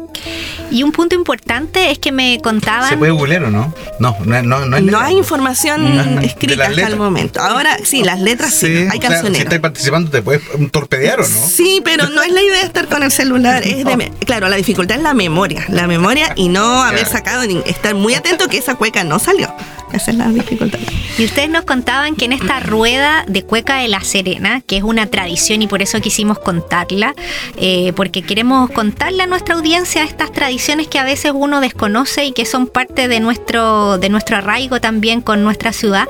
Y un punto importante es que me contaban... ¿Se puede googlear o no? No, no, no, no, es No hay información ¿De escrita hasta letras? el momento. Ahora sí, las letras sí, Sí, hay o sea, cancioneros. si estás participando, ¿te puedes torpedear o no? Sí, pero no es la idea estar con el celular. Es de claro, la dificultad es la memoria. La memoria y no haber sacado, ni estar muy atento que esa cueca no salió. Esa es la dificultad. Y ustedes nos contaban que en esta rueda de Cueca de la Serena, que es una tradición y por eso quisimos contarla, eh, porque queremos contarle a nuestra audiencia estas tradiciones que a veces uno desconoce y que son parte de nuestro, de nuestro arraigo también con nuestra ciudad.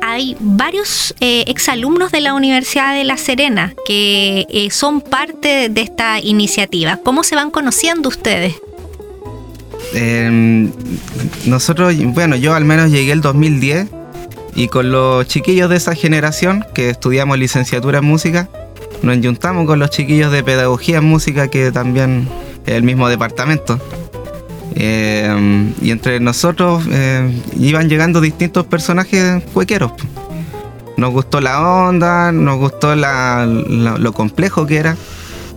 Hay varios eh, exalumnos de la Universidad de La Serena que eh, son parte de esta iniciativa. ¿Cómo se van conociendo ustedes? Eh, nosotros, bueno, yo al menos llegué el 2010 y con los chiquillos de esa generación que estudiamos licenciatura en música, nos juntamos con los chiquillos de pedagogía en música que también es el mismo departamento. Eh, y entre nosotros eh, iban llegando distintos personajes cuequeros. Nos gustó la onda, nos gustó la- lo complejo que era.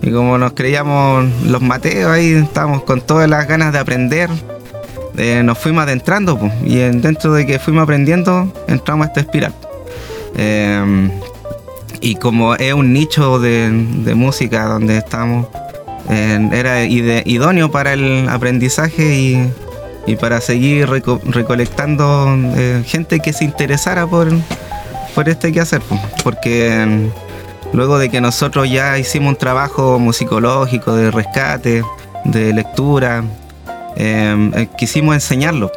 Y como nos creíamos los mateos ahí, estábamos con todas las ganas de aprender, eh, nos fuimos adentrando. y en- dentro de que fuimos aprendiendo, entramos a esta espiral. Eh, y como es un nicho de, música donde estamos, era idóneo para el aprendizaje y, para seguir reco- recolectando eh, gente que se interesara por, por este quehacer. Porque eh, luego de que nosotros ya hicimos un trabajo musicológico de rescate, de lectura, eh, eh, quisimos enseñarlo.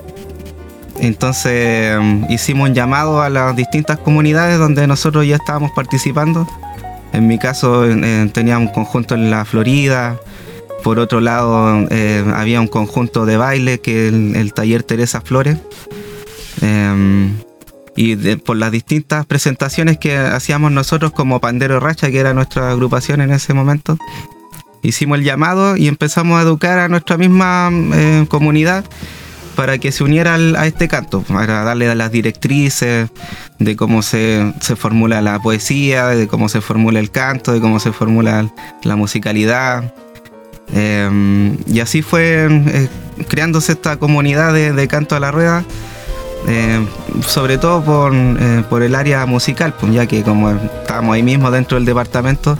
Entonces eh, hicimos un llamado a las distintas comunidades donde nosotros ya estábamos participando. En mi caso tenía un conjunto en la Florida. Por otro lado eh, había un conjunto de baile que el, el taller Teresa Flores. Y por las distintas presentaciones que hacíamos nosotros como Pandero Racha, que era nuestra agrupación en ese momento, hicimos el llamado y empezamos a educar a nuestra misma eh, comunidad para que se uniera a este canto, para darle las directrices de cómo se, se formula la poesía, de cómo se formula el canto, de cómo se formula la musicalidad. Eh, y así fue eh, creándose esta comunidad de canto a la rueda, eh, sobre todo por, eh, por el área musical, pues, ya que como estábamos ahí mismo dentro del departamento,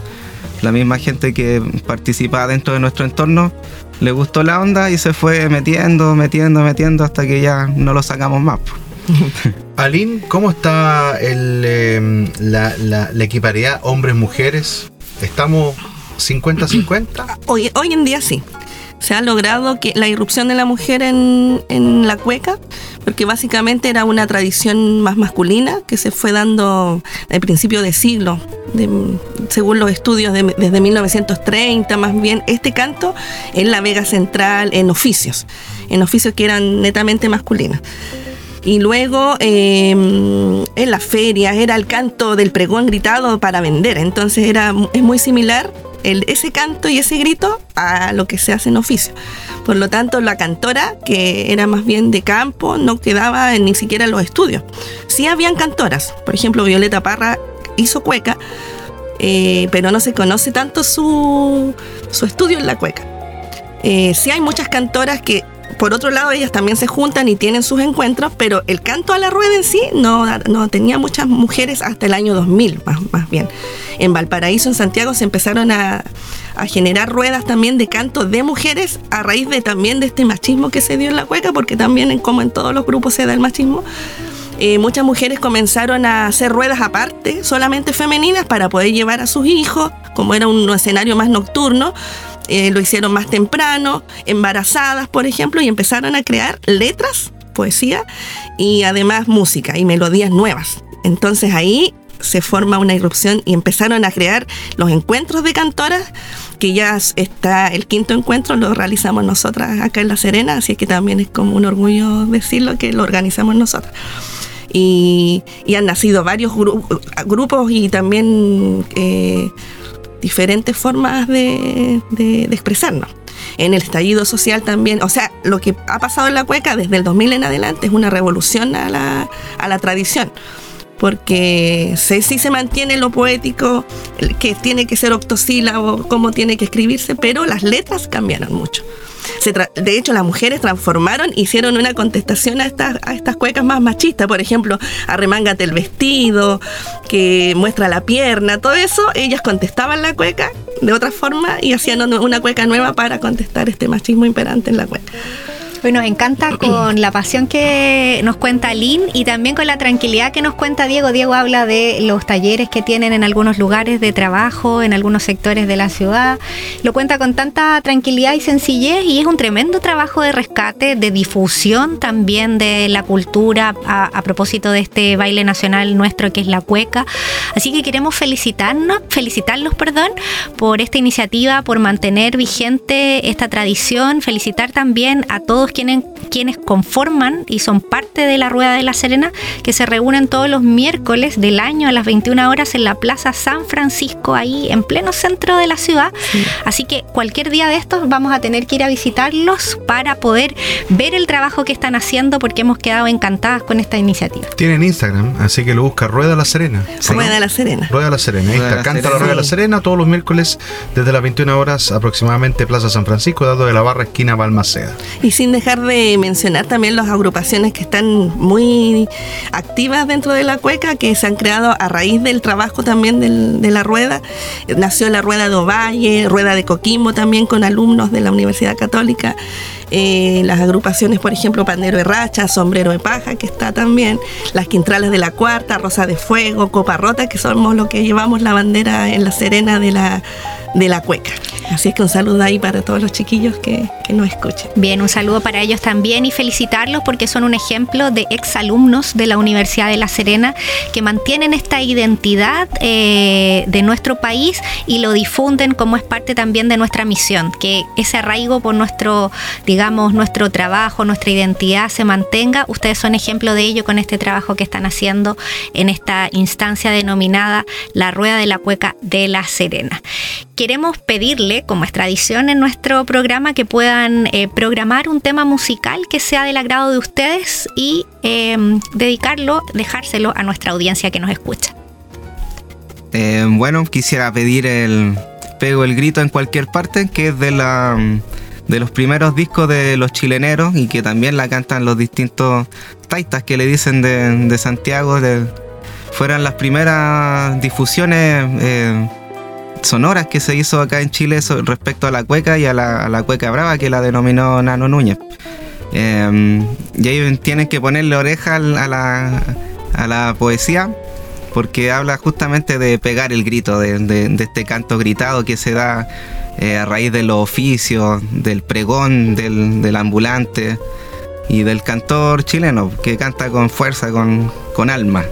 la misma gente que participaba dentro de nuestro entorno le gustó la onda y se fue metiendo, metiendo, metiendo hasta que ya no lo sacamos más. pues. Aline, ¿cómo está el, eh, la, la, la equiparidad hombres-mujeres? ¿Estamos 50-50? Hoy, hoy en día sí. Se ha logrado que la irrupción de la mujer en, en la cueca, porque básicamente era una tradición más masculina que se fue dando al principio de siglo, según los estudios de- desde 1930 más bien, este canto en la Vega Central, en oficios, en oficios que eran netamente masculinos. Y luego eh, en las ferias era el canto del pregón gritado para vender. Entonces era, es muy similar el, ese canto y ese grito a lo que se hace en oficio. Por lo tanto, la cantora, que era más bien de campo, no quedaba ni siquiera en los estudios. Sí habían cantoras. Por ejemplo, Violeta Parra hizo cueca, eh, pero no se conoce tanto su, su estudio en la cueca. Eh, sí hay muchas cantoras que, por otro lado, ellas también se juntan y tienen sus encuentros, pero el canto a la rueda en sí no, no tenía muchas mujeres hasta el año 2000, más, más bien. En Valparaíso, en Santiago, se empezaron a, generar ruedas también de canto de mujeres a raíz de también de este machismo que se dio en la cueca, porque también, en- como en todos los grupos, se da el machismo. Eh, muchas mujeres comenzaron a hacer ruedas aparte, solamente femeninas, para poder llevar a sus hijos, como era un escenario más nocturno, eh, lo hicieron más temprano, embarazadas, por ejemplo, y empezaron a crear letras, poesía y además música y melodías nuevas. Entonces ahí se forma una irrupción y empezaron a crear los encuentros de cantoras, que ya está el quinto encuentro, lo realizamos nosotras acá en La Serena, así que también es como un orgullo decirlo que lo organizamos nosotras. Y, han nacido varios gru- grupos y también eh, diferentes formas de, de- expresarnos. En el estallido social también, o sea, lo que ha pasado en la cueca desde el 2000 en adelante es una revolución a la, a la tradición, porque se, sí se mantiene lo poético, que tiene que ser octosílabo, cómo tiene que escribirse, pero las letras cambiaron mucho. Se de hecho, las mujeres transformaron, hicieron una contestación a estas, a estas cuecas más machistas. Por ejemplo, arremángate el vestido, que muestra la pierna, todo eso. Ellas contestaban la cueca de otra forma y hacían una cueca nueva para contestar este machismo imperante en la cueca. Pues nos encanta con la pasión que nos cuenta Lynn y también con la tranquilidad que nos cuenta Diego. Diego habla de los talleres que tienen en algunos lugares de trabajo, en algunos sectores de la ciudad. Lo cuenta con tanta tranquilidad y sencillez y es un tremendo trabajo de rescate, de difusión también de la cultura a, propósito de este baile nacional nuestro que es la cueca. Así que queremos felicitarnos, felicitarlos, perdón, por esta iniciativa, por mantener vigente esta tradición, felicitar también a todos quienes, quienes conforman y son parte de la Rueda de la Serena, que se reúnen todos los miércoles del año a las 21 horas en la Plaza San Francisco, ahí en pleno centro de la ciudad. Así que cualquier día de estos vamos a tener que ir a visitarlos para poder ver el trabajo que están haciendo, porque hemos quedado encantadas con esta iniciativa. Tienen Instagram, así que lo busca Rueda La Serena. Rueda de la Serena. Rueda La Serena. Ahí está, canta la Rueda de la Serena todos los miércoles desde las 21 horas aproximadamente Plaza San Francisco, dado de la barra esquina Balmaceda. Y sin dejar de mencionar también las agrupaciones que están muy activas dentro de la cueca, que se han creado a raíz del trabajo también de la rueda. Nació la rueda de Ovalle, rueda de Coquimbo también con alumnos de la Universidad Católica. Eh, las agrupaciones, por ejemplo, Pandero de Racha, Sombrero de Paja, que está también, las Quintrales de la Cuarta, Rosa de Fuego, Copa Rota, que somos los que llevamos la bandera en la Serena de la, de la Cueca. Así es que un saludo ahí para todos los chiquillos que, que nos escuchen. Bien, un saludo para ellos también y felicitarlos porque son un ejemplo de exalumnos de la Universidad de La Serena que mantienen esta identidad eh, de nuestro país y lo difunden como es parte también de nuestra misión, que ese arraigo por nuestro, digamos, nuestro trabajo, nuestra identidad se mantenga. Ustedes son ejemplo de ello con este trabajo que están haciendo en esta instancia denominada la Rueda de la Cueca de La Serena. Queremos pedirle como es tradición en nuestro programa, que puedan eh, programar un tema musical que sea del agrado de ustedes y em, dedicarlo, dejárselo a nuestra audiencia que nos escucha. Eh, bueno, quisiera pedir el Pego el Grito en cualquier parte, que es de la de los primeros discos de los chileneros y que también la cantan los distintos taitas que le dicen de, Santiago. De, fueron las primeras difusiones eh, sonoras que se hizo acá en Chile respecto a la cueca y a la, cueca brava que la denominó Nano Núñez. Em, y ellos tienen que ponerle oreja a la, a la poesía porque habla justamente de pegar el grito, de, este canto gritado que se da eh, a raíz de los oficios, del pregón del, ambulante y del cantor chileno que canta con fuerza, con, con alma.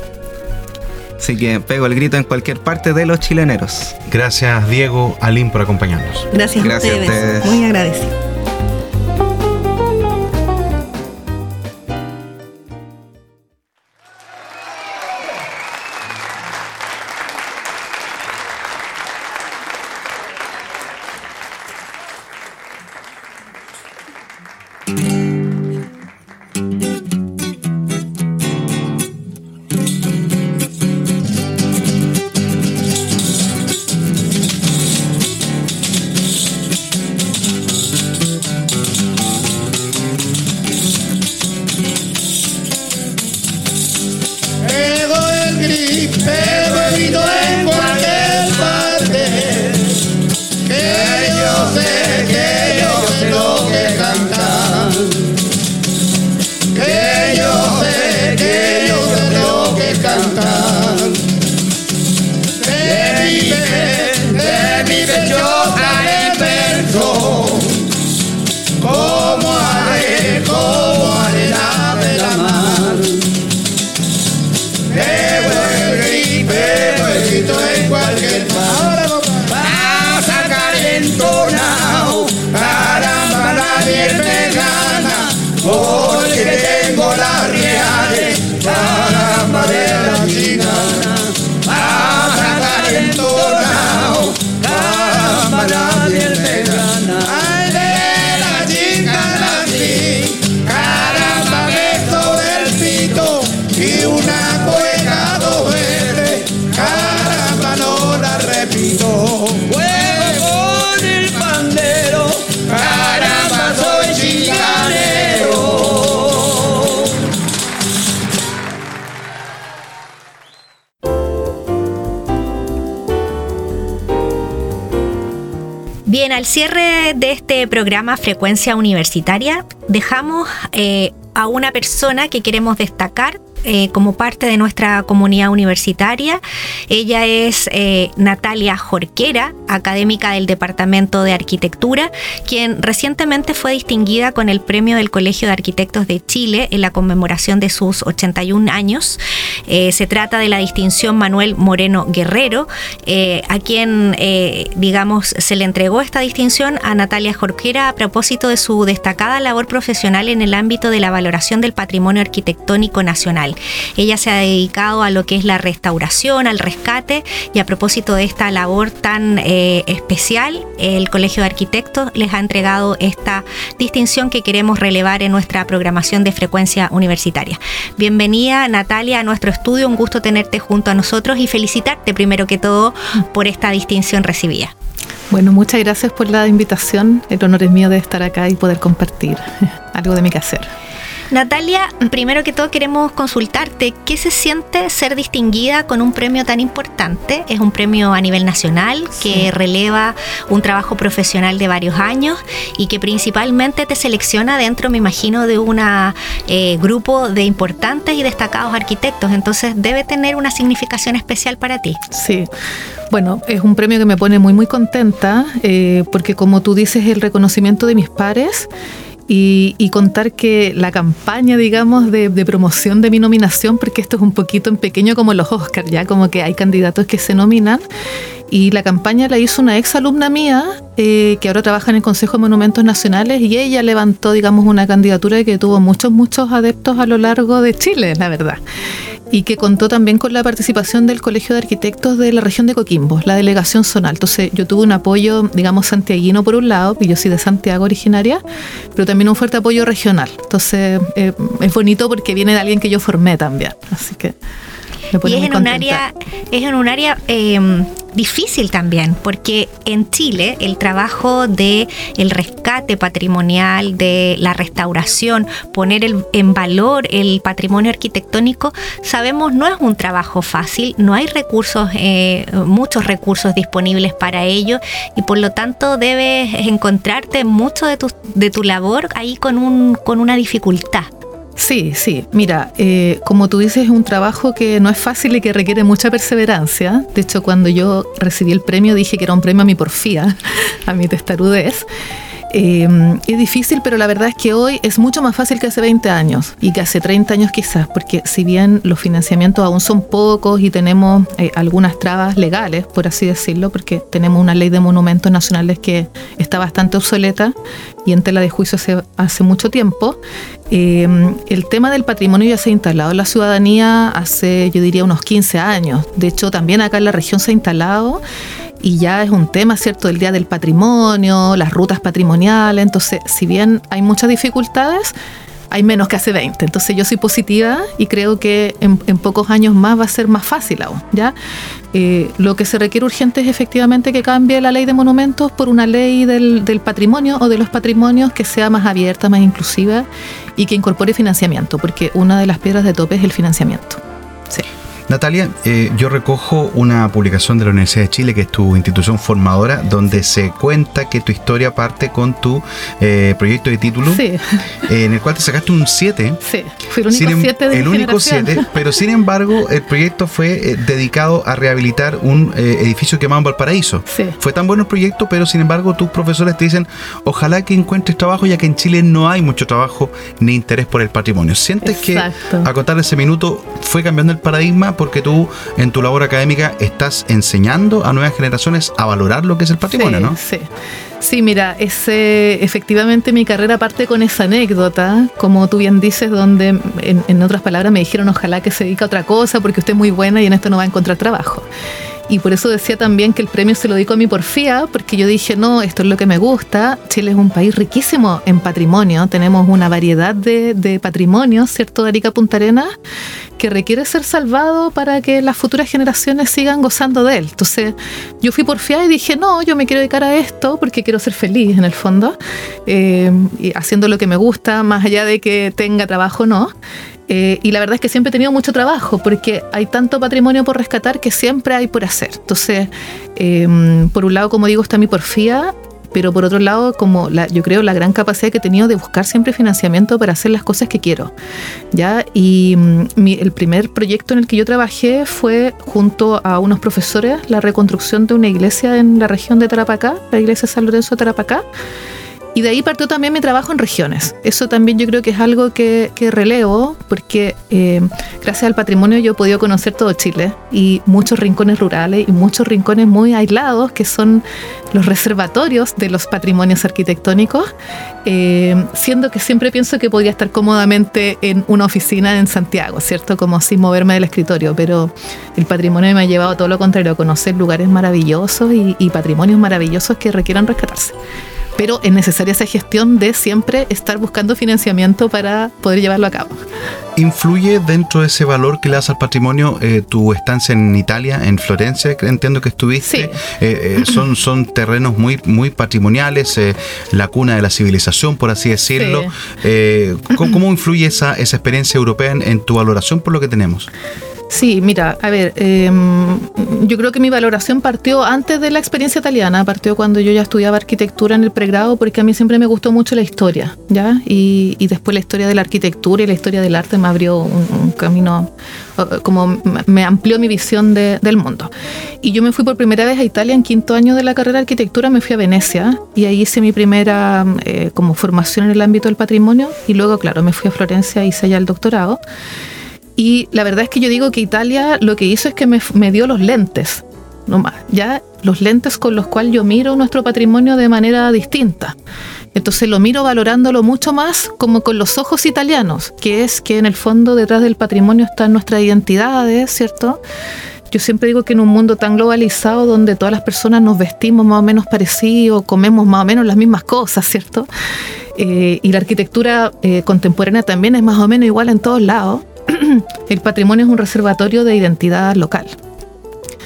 Así que pego el grito en cualquier parte de los chileneros. Gracias Diego, Alín por acompañarnos. Gracias, Gracias a ustedes. Muy agradecido. Cierre de este programa Frecuencia Universitaria, dejamos eh, a una persona que queremos destacar eh, como parte de nuestra comunidad universitaria. Ella es eh, Natalia Jorquera, académica del Departamento de Arquitectura, quien recientemente fue distinguida con el Premio del Colegio de Arquitectos de Chile en la conmemoración de sus 81 años. Eh, se trata de la distinción Manuel Moreno Guerrero, a quien, digamos, se le entregó esta distinción a Natalia Jorquera a propósito de su destacada labor profesional en el ámbito de la valoración del patrimonio arquitectónico nacional. Ella se ha dedicado a lo que es la restauración, al rescate y a propósito de esta labor tan eh, especial, el Colegio de Arquitectos les ha entregado esta distinción que queremos relevar en nuestra programación de frecuencia universitaria. Bienvenida Natalia a nuestro estudio, un gusto tenerte junto a nosotros y felicitarte primero que todo por esta distinción recibida. Bueno, muchas gracias por la invitación. El honor es mío de estar acá y poder compartir algo de mi quehacer. Natalia, primero que todo queremos consultarte, ¿qué se siente ser distinguida con un premio tan importante? Es un premio a nivel nacional que releva un trabajo profesional de varios años y que principalmente te selecciona dentro, me imagino, de un eh, grupo de importantes y destacados arquitectos. Entonces debe tener una significación especial para ti. Sí. Bueno, es un premio que me pone muy muy contenta eh, porque como tú dices, el reconocimiento de mis pares y, contar que la campaña, digamos, de, promoción de mi nominación, porque esto es un poquito en pequeño como los Oscars, ya como que hay candidatos que se nominan, y la campaña la hizo una ex alumna mía eh, que ahora trabaja en el Consejo de Monumentos Nacionales y ella levantó, digamos, una candidatura que tuvo muchos, muchos adeptos a lo largo de Chile, la verdad y que contó también con la participación del Colegio de Arquitectos de la región de Coquimbo, la delegación zonal. Entonces yo tuve un apoyo, digamos, santiaguino por un lado, y yo soy de Santiago originaria, pero también un fuerte apoyo regional. Entonces eh, es bonito porque viene de alguien que yo formé también. Así que y es en, un área, es en un área em, difícil también, porque en Chile el trabajo de el rescate patrimonial, de la restauración, poner en valor el patrimonio arquitectónico, sabemos no es un trabajo fácil, no hay recursos, eh, muchos recursos disponibles para ello y por lo tanto debes encontrarte mucho de tu, de tu labor ahí con, un, con una dificultad. Sí, sí. Mira, eh, como tú dices, es un trabajo que no es fácil y que requiere mucha perseverancia. De hecho, cuando yo recibí el premio dije que era un premio a mi porfía, a mi testarudez. Eh, es difícil, pero la verdad es que hoy es mucho más fácil que hace 20 años y que hace 30 años quizás, porque si bien los financiamientos aún son pocos y tenemos eh, algunas trabas legales, por así decirlo, porque tenemos una ley de monumentos nacionales que está bastante obsoleta y en tela de juicio hace, hace mucho tiempo, eh, el tema del patrimonio ya se ha instalado en la ciudadanía hace, yo diría, unos 15 años. De hecho, también acá en la región se ha instalado y ya es un tema, ¿cierto?, del Día del Patrimonio, las rutas patrimoniales. Entonces, si bien hay muchas dificultades, hay menos que hace 20. Entonces yo soy positiva y creo que en, pocos años más va a ser más fácil aún. ¿ya? Eh, lo que se requiere urgente es efectivamente que cambie la ley de monumentos por una ley del, del patrimonio o de los patrimonios que sea más abierta, más inclusiva y que incorpore financiamiento, porque una de las piedras de tope es el financiamiento. Sí. Natalia, eh, yo recojo una publicación de la Universidad de Chile, que es tu institución formadora, donde se cuenta que tu historia parte con tu eh, proyecto de título, sí. en el cual te sacaste un 7. Sí, fue el único 7 em- de El único 7, pero sin embargo, el proyecto fue eh, dedicado a rehabilitar un edificio quemado en Valparaíso. Sí. Fue tan bueno el proyecto, pero sin embargo, tus profesores te dicen, ojalá que encuentres trabajo, ya que en Chile no hay mucho trabajo ni interés por el patrimonio. ¿Sientes Exacto. que a contar ese minuto fue cambiando el paradigma? Porque tú en tu labor académica estás enseñando a nuevas generaciones a valorar lo que es el patrimonio, ¿no? Sí. Sí, mira, ese, efectivamente mi carrera parte con esa anécdota, como tú bien dices, donde en, en otras palabras me dijeron ojalá que se dedique a otra cosa porque usted es muy buena y en esto no va a encontrar trabajo. Y por eso decía también que el premio se lo dedico a mi porfía, porque yo dije, no, esto es lo que me gusta. Chile es un país riquísimo en patrimonio. Tenemos una variedad de, de patrimonios, ¿cierto? De Arica Punta Arenas, que requiere ser salvado para que las futuras generaciones sigan gozando de él. Entonces, yo fui porfiada y dije, no, yo me quiero dedicar a esto porque quiero ser feliz en el fondo, eh, haciendo lo que me gusta, más allá de que tenga trabajo o no. Eh, y la verdad es que siempre he tenido mucho trabajo porque hay tanto patrimonio por rescatar que siempre hay por hacer. Entonces, em, por un lado, como digo, está mi porfía, pero por otro lado, como la, yo creo la gran capacidad que he tenido de buscar siempre financiamiento para hacer las cosas que quiero. ¿ya? Y mm, el primer proyecto en el que yo trabajé fue junto a unos profesores la reconstrucción de una iglesia en la región de Tarapacá, la iglesia San Lorenzo de Tarapacá. Y de ahí partió también mi trabajo en regiones. Eso también yo creo que es algo que, relevo, porque eh, gracias al patrimonio yo he podido conocer todo Chile y muchos rincones rurales y muchos rincones muy aislados que son los reservatorios de los patrimonios arquitectónicos, eh, siendo que siempre pienso que podría estar cómodamente en una oficina en Santiago, ¿cierto? Como sin moverme del escritorio, pero el patrimonio me ha llevado a todo lo contrario, a conocer lugares maravillosos y, y patrimonios maravillosos que requieran rescatarse pero es necesaria esa gestión de siempre estar buscando financiamiento para poder llevarlo a cabo. ¿Influye dentro de ese valor que le das al patrimonio eh, tu estancia en Italia, en Florencia, entiendo que estuviste? Eh, eh, son, son terrenos muy, muy patrimoniales, la cuna de la civilización, por así decirlo. ¿cómo, influye esa, esa experiencia europea en tu valoración por lo que tenemos? Sí, mira, a ver, em, yo creo que mi valoración partió antes de la experiencia italiana, partió cuando yo ya estudiaba arquitectura en el pregrado, porque a mí siempre me gustó mucho la historia, ¿ya? Y, después la historia de la arquitectura y la historia del arte me abrió un, camino, como me amplió mi visión del mundo. Y yo me fui por primera vez a Italia en quinto año de la carrera de arquitectura, me fui a Venecia y ahí hice mi primera eh, como formación en el ámbito del patrimonio y luego, claro, me fui a Florencia y hice allá el doctorado. Y la verdad es que yo digo que Italia lo que hizo es que me, dio los lentes, nomás, ya los lentes con los cuales yo miro nuestro patrimonio de manera distinta. Entonces lo miro valorándolo mucho más como con los ojos italianos, que es que en el fondo detrás del patrimonio están nuestras identidades, ¿cierto? Yo siempre digo que en un mundo tan globalizado donde todas las personas nos vestimos más o menos parecidos, comemos más o menos las mismas cosas, ¿cierto? Eh, y la arquitectura eh, contemporánea también es más o menos igual en todos lados. el patrimonio es un reservatorio de identidad local.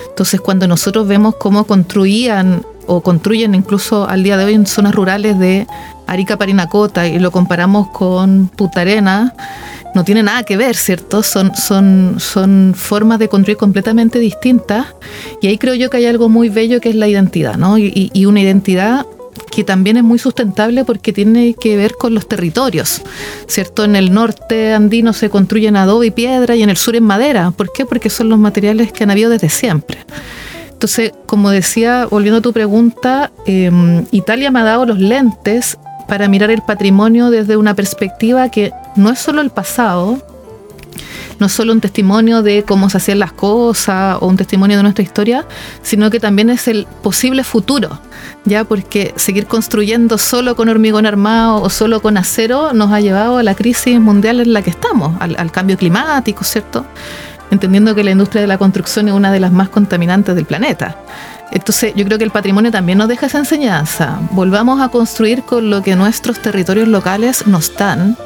Entonces, cuando nosotros vemos cómo construían o construyen incluso al día de hoy en zonas rurales de Arica Parinacota y lo comparamos con Punta Arena, no tiene nada que ver, ¿cierto? Son, son, son formas de construir completamente distintas y ahí creo yo que hay algo muy bello que es la identidad, ¿no? Y, y una identidad que también es muy sustentable porque tiene que ver con los territorios, ¿cierto? En el norte andino se construyen adobe y piedra y en el sur en madera. ¿Por qué? Porque son los materiales que han habido desde siempre. Entonces, como decía, volviendo a tu pregunta, em, Italia me ha dado los lentes para mirar el patrimonio desde una perspectiva que no es solo el pasado, no solo un testimonio de cómo se hacían las cosas o un testimonio de nuestra historia, sino que también es el posible futuro, ya porque seguir construyendo solo con hormigón armado o solo con acero nos ha llevado a la crisis mundial en la que estamos, al, cambio climático, ¿cierto? Entendiendo que la industria de la construcción es una de las más contaminantes del planeta. Entonces yo creo que el patrimonio también nos deja esa enseñanza. Volvamos a construir con lo que nuestros territorios locales nos dan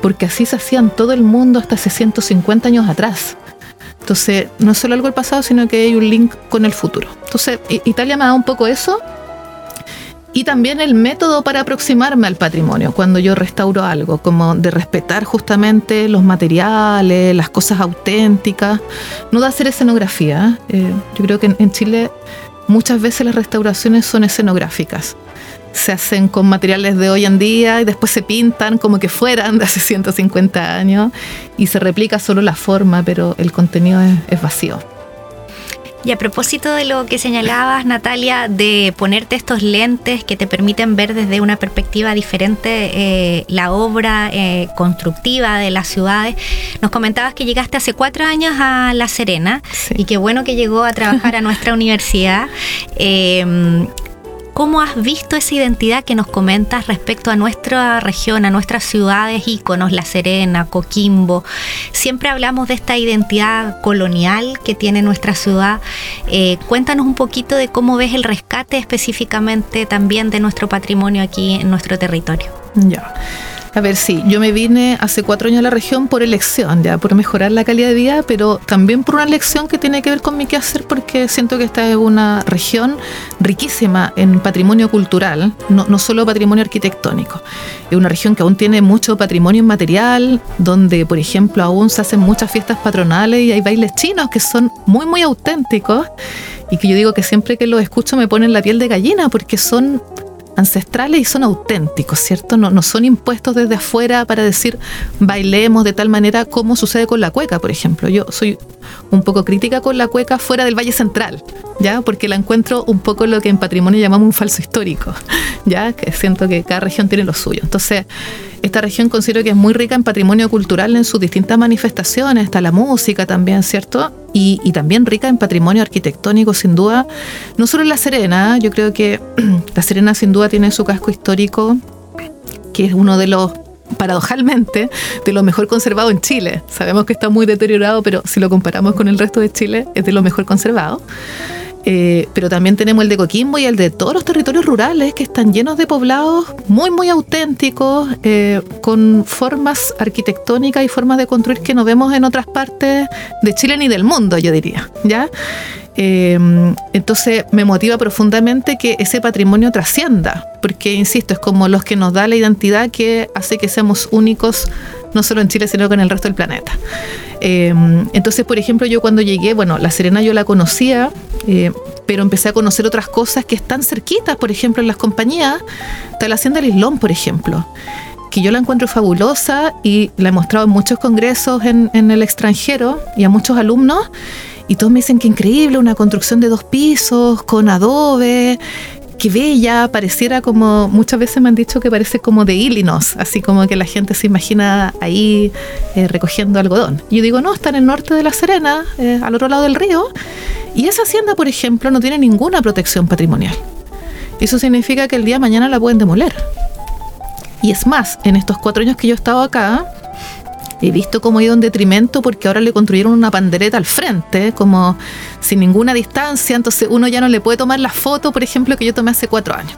porque así se hacía en todo el mundo hasta hace 150 años atrás. Entonces, no solo algo del pasado, sino que hay un link con el futuro. Entonces, Italia me da un poco eso. Y también el método para aproximarme al patrimonio cuando yo restauro algo, como de respetar justamente los materiales, las cosas auténticas, no de hacer escenografía. Eh, yo creo que en Chile muchas veces las restauraciones son escenográficas se hacen con materiales de hoy en día y después se pintan como que fueran de hace 150 años y se replica solo la forma, pero el contenido es, vacío. Y a propósito de lo que señalabas, Natalia, de ponerte estos lentes que te permiten ver desde una perspectiva diferente eh, la obra eh, constructiva de las ciudades, nos comentabas que llegaste hace cuatro años a La Serena y qué bueno que llegó a trabajar a nuestra universidad. Eh, ¿Cómo has visto esa identidad que nos comentas respecto a nuestra región, a nuestras ciudades, íconos, La Serena, Coquimbo? Siempre hablamos de esta identidad colonial que tiene nuestra ciudad. Eh, cuéntanos un poquito de cómo ves el rescate específicamente también de nuestro patrimonio aquí en nuestro territorio. Ya. A ver, sí, yo me vine hace cuatro años a la región por elección, ya, por mejorar la calidad de vida, pero también por una elección que tiene que ver con mi quehacer, porque siento que esta es una región riquísima en patrimonio cultural, no, no solo patrimonio arquitectónico. Es una región que aún tiene mucho patrimonio inmaterial, donde, por ejemplo, aún se hacen muchas fiestas patronales y hay bailes chinos que son muy, muy auténticos y que yo digo que siempre que los escucho me ponen la piel de gallina porque son ancestrales y son auténticos, ¿cierto? No, no son impuestos desde afuera para decir bailemos de tal manera como sucede con la cueca, por ejemplo. Yo soy un poco crítica con la cueca fuera del Valle Central, ¿ya? Porque la encuentro un poco lo que en patrimonio llamamos un falso histórico, ¿ya? Que siento que cada región tiene lo suyo. Entonces, esta región considero que es muy rica en patrimonio cultural en sus distintas manifestaciones, está la música también, ¿cierto? Y, y también rica en patrimonio arquitectónico, sin duda. No solo en La Serena, yo creo que La Serena sin duda tiene su casco histórico, que es uno de los paradojalmente, de lo mejor conservado en Chile. Sabemos que está muy deteriorado, pero si lo comparamos con el resto de Chile, es de lo mejor conservado. Eh, pero también tenemos el de Coquimbo y el de todos los territorios rurales que están llenos de poblados muy, muy auténticos, eh, con formas arquitectónicas y formas de construir que no vemos en otras partes de Chile ni del mundo, yo diría. ¿ya? Eh, entonces me motiva profundamente que ese patrimonio trascienda, porque, insisto, es como los que nos da la identidad que hace que seamos únicos no solo en Chile, sino en el resto del planeta. Eh, entonces, por ejemplo, yo cuando llegué, bueno, La Serena yo la conocía, eh, pero empecé a conocer otras cosas que están cerquitas, por ejemplo, en las compañías, está la Hacienda del Islón, por ejemplo que yo la encuentro fabulosa y la he mostrado en muchos congresos en, en, el extranjero y a muchos alumnos. Y todos me dicen que increíble, una construcción de dos pisos, con adobe, qué bella, pareciera como, muchas veces me han dicho que parece como de Illinois, así como que la gente se imagina ahí eh, recogiendo algodón. Yo digo, no, está en el norte de La Serena, eh, al otro lado del río, y esa hacienda, por ejemplo, no tiene ninguna protección patrimonial. Eso significa que el día de mañana la pueden demoler. Y es más, en estos cuatro años que yo he estado acá, he visto cómo ha ido en detrimento porque ahora le construyeron una pandereta al frente, como sin ninguna distancia, entonces uno ya no le puede tomar la foto, por ejemplo, que yo tomé hace cuatro años.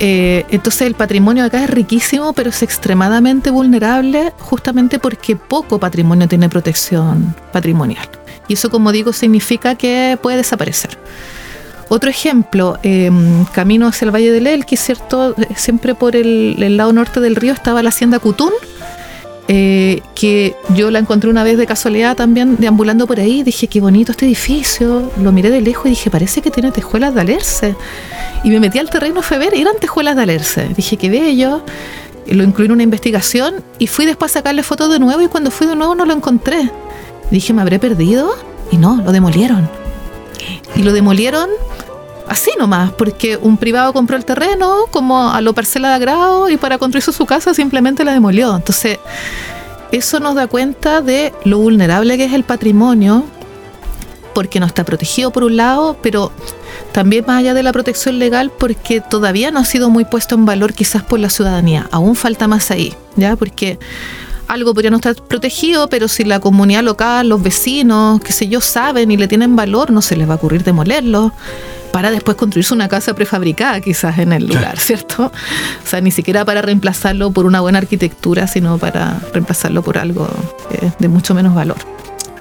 Eh, entonces el patrimonio acá es riquísimo, pero es extremadamente vulnerable justamente porque poco patrimonio tiene protección patrimonial. Y eso, como digo, significa que puede desaparecer. Otro ejemplo, eh, camino hacia el Valle del Elqui, ¿cierto? Siempre por el, el lado norte del río estaba la hacienda Cutún, eh, que yo la encontré una vez de casualidad también deambulando por ahí. Dije, qué bonito este edificio. Lo miré de lejos y dije, parece que tiene tejuelas de alerce. Y me metí al terreno, fue ver, eran tejuelas de alerce. Dije, qué bello. Lo incluí en una investigación y fui después a sacarle fotos de nuevo y cuando fui de nuevo no lo encontré. Dije, ¿me habré perdido? Y no, lo demolieron. Y lo demolieron así nomás, porque un privado compró el terreno como a lo parcela de agrado y para construirse su casa simplemente la demolió. Entonces, eso nos da cuenta de lo vulnerable que es el patrimonio, porque no está protegido por un lado, pero también más allá de la protección legal, porque todavía no ha sido muy puesto en valor quizás por la ciudadanía. Aún falta más ahí, ¿ya? Porque algo podría no estar protegido, pero si la comunidad local, los vecinos, qué sé yo, saben y le tienen valor, no se les va a ocurrir demolerlo para después construirse una casa prefabricada quizás en el lugar, ¿cierto? O sea, ni siquiera para reemplazarlo por una buena arquitectura, sino para reemplazarlo por algo eh, de mucho menos valor.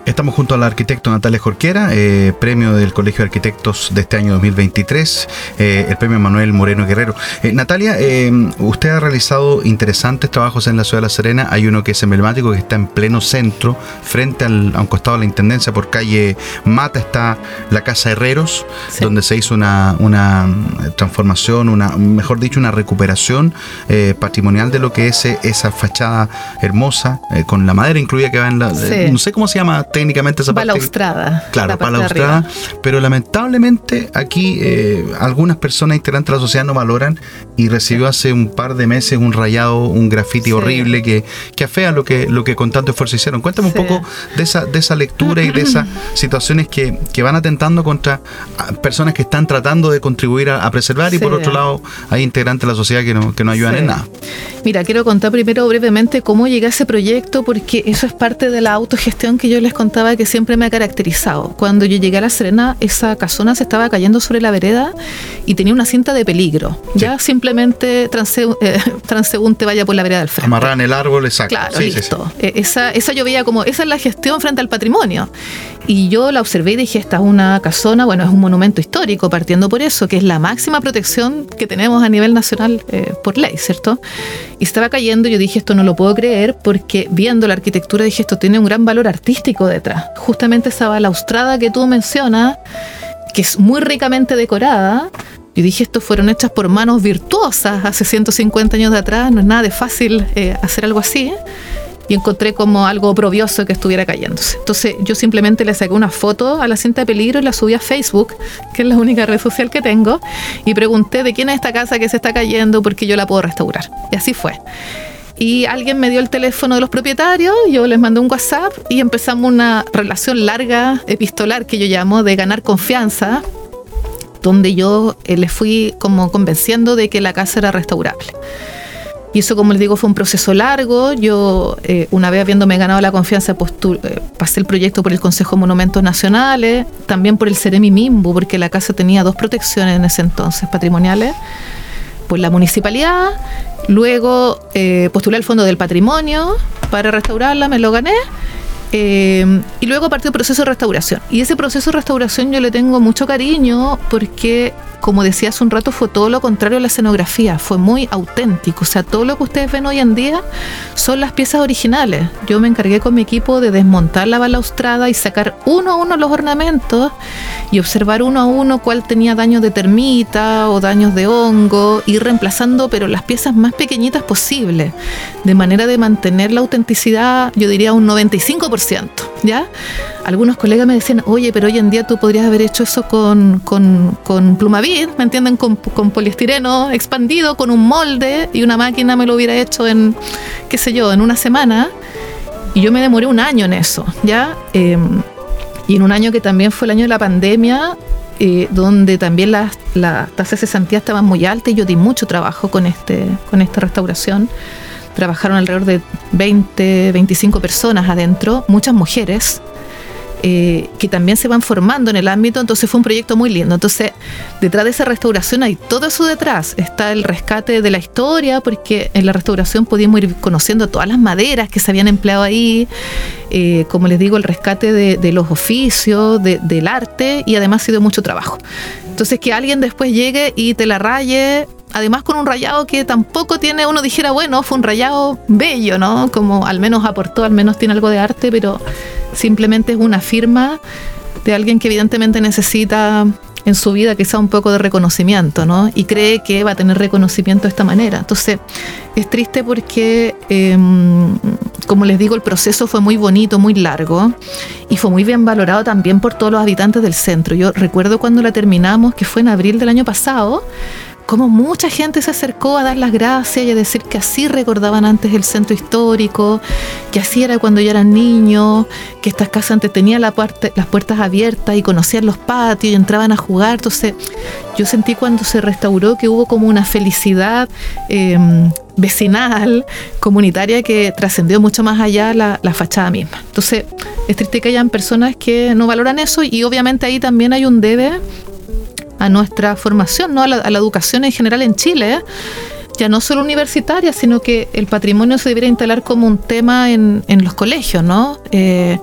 Estamos junto al arquitecto Natalia Jorquera, eh, premio del Colegio de Arquitectos de este año 2023, eh, el premio Manuel Moreno Guerrero. Eh, Natalia, eh, usted ha realizado interesantes trabajos en la ciudad de La Serena. Hay uno que es emblemático, que está en pleno centro, frente al, a un costado de la intendencia, por calle Mata, está la Casa Herreros, sí. donde se hizo una, una, transformación, una, mejor dicho, una recuperación patrimonial de lo que es esa fachada hermosa, con la madera incluida que va en la. Sí. no sé cómo se llama técnicamente esa balaustrada. Parte, claro, balaustrada. Pero lamentablemente aquí eh, algunas personas integrantes de la sociedad no valoran y recibió hace un par de meses un rayado, un grafiti sí. horrible que, que afea lo que, lo que con tanto esfuerzo hicieron. Cuéntame sí. un poco de esa, de esa lectura y de esas situaciones que, que, van atentando contra personas que están tratando de contribuir a, a preservar y por otro lado hay integrantes de la sociedad que no, que no ayudan en nada. Mira, quiero contar primero brevemente cómo llegué a ese proyecto porque eso es parte de la autogestión que yo les contaba que siempre me ha caracterizado. Cuando yo llegué a La Serena, esa casona se estaba cayendo sobre la vereda y tenía una cinta de peligro. Sí. Ya simplemente transe, eh, transeúnte vaya por la vereda del frente. Amarran el árbol, exacto. Claro, sí, listo. Sí, esa, esa yo veía como, esa es la gestión frente al patrimonio. Y yo la observé y dije, esta es una casona, bueno, es un monumento histórico, partiendo por eso, que es la máxima protección que tenemos a nivel nacional eh, por ley, ¿cierto? Y estaba cayendo y yo dije, esto no lo puedo creer, porque viendo la arquitectura dije, esto tiene un gran valor artístico detrás. Justamente esa balaustrada que tú mencionas, que es muy ricamente decorada, Yo dije, esto fueron hechas por manos virtuosas hace 150 años de atrás, no es nada de fácil eh, hacer algo así. Y encontré como algo oprobioso que estuviera cayéndose. Entonces yo simplemente le saqué una foto a la cinta de peligro y la subí a Facebook, que es la única red social que tengo, y pregunté de quién es esta casa que se está cayendo porque yo la puedo restaurar. Y así fue y alguien me dio el teléfono de los propietarios, yo les mandé un WhatsApp y empezamos una relación larga, epistolar que yo llamo, de ganar confianza, donde yo eh, les fui como convenciendo de que la casa era restaurable. Y eso, como les digo, fue un proceso largo. Yo, eh, una vez habiéndome ganado la confianza, eh, pasé el proyecto por el Consejo de Monumentos Nacionales, también por el Ceremi Mimbu, porque la casa tenía dos protecciones en ese entonces patrimoniales, por la municipalidad. Luego postulé al Fondo del Patrimonio para restaurarla, me lo gané. Eh, y luego partió el proceso de restauración. Y ese proceso de restauración yo le tengo mucho cariño porque como decía hace un rato, fue todo lo contrario a la escenografía, fue muy auténtico. O sea, todo lo que ustedes ven hoy en día son las piezas originales. Yo me encargué con mi equipo de desmontar la balaustrada y sacar uno a uno los ornamentos y observar uno a uno cuál tenía daños de termita o daños de hongo, ir reemplazando, pero las piezas más pequeñitas posibles, de manera de mantener la autenticidad, yo diría un 95%, ¿ya? Algunos colegas me decían, oye, pero hoy en día tú podrías haber hecho eso con, con, con ¿me entienden? Con, poliestireno expandido, con un molde y una máquina me lo hubiera hecho en, qué sé yo, en una semana. Y yo me demoré un año en eso, ¿ya? Em, y en un año que también fue el año de la pandemia, eh, donde también las, las tasas de cesantía estaban muy altas y yo di mucho trabajo con, este, con esta restauración. Trabajaron alrededor de 20, 25 personas adentro, muchas mujeres, eh, que también se van formando en el ámbito, entonces fue un proyecto muy lindo. Entonces, detrás de esa restauración hay todo eso detrás. Está el rescate de la historia, porque en la restauración pudimos ir conociendo todas las maderas que se habían empleado ahí, eh, como les digo, el rescate de, los oficios, del arte, y además ha sido mucho trabajo. Entonces, que alguien después llegue y te la raye, además con un rayado que tampoco tiene, uno dijera, bueno, fue un rayado bello, ¿no? Como al menos aportó, al menos tiene algo de arte, pero simplemente es una firma de alguien que evidentemente necesita en su vida quizá un poco de reconocimiento, ¿no? Y cree que va a tener reconocimiento de esta manera. Entonces, es triste porque, em, como les digo, el proceso fue muy bonito, muy largo y fue muy bien valorado también por todos los habitantes del centro. Yo recuerdo cuando la terminamos, que fue en abril del año pasado, como mucha gente se acercó a dar las gracias y a decir que así recordaban antes el centro histórico, que así era cuando ya eran niños, que estas casas antes tenían la las puertas abiertas y conocían los patios y entraban a jugar. Entonces yo sentí cuando se restauró que hubo como una felicidad em, vecinal, comunitaria, que trascendió mucho más allá la, la fachada misma. Entonces es triste que hayan personas que no valoran eso y obviamente ahí también hay un debe a nuestra formación, ¿no? a, la, educación en general en Chile, ya no solo universitaria, sino que el patrimonio se debería instalar como un tema en, los colegios, ¿no? Eh,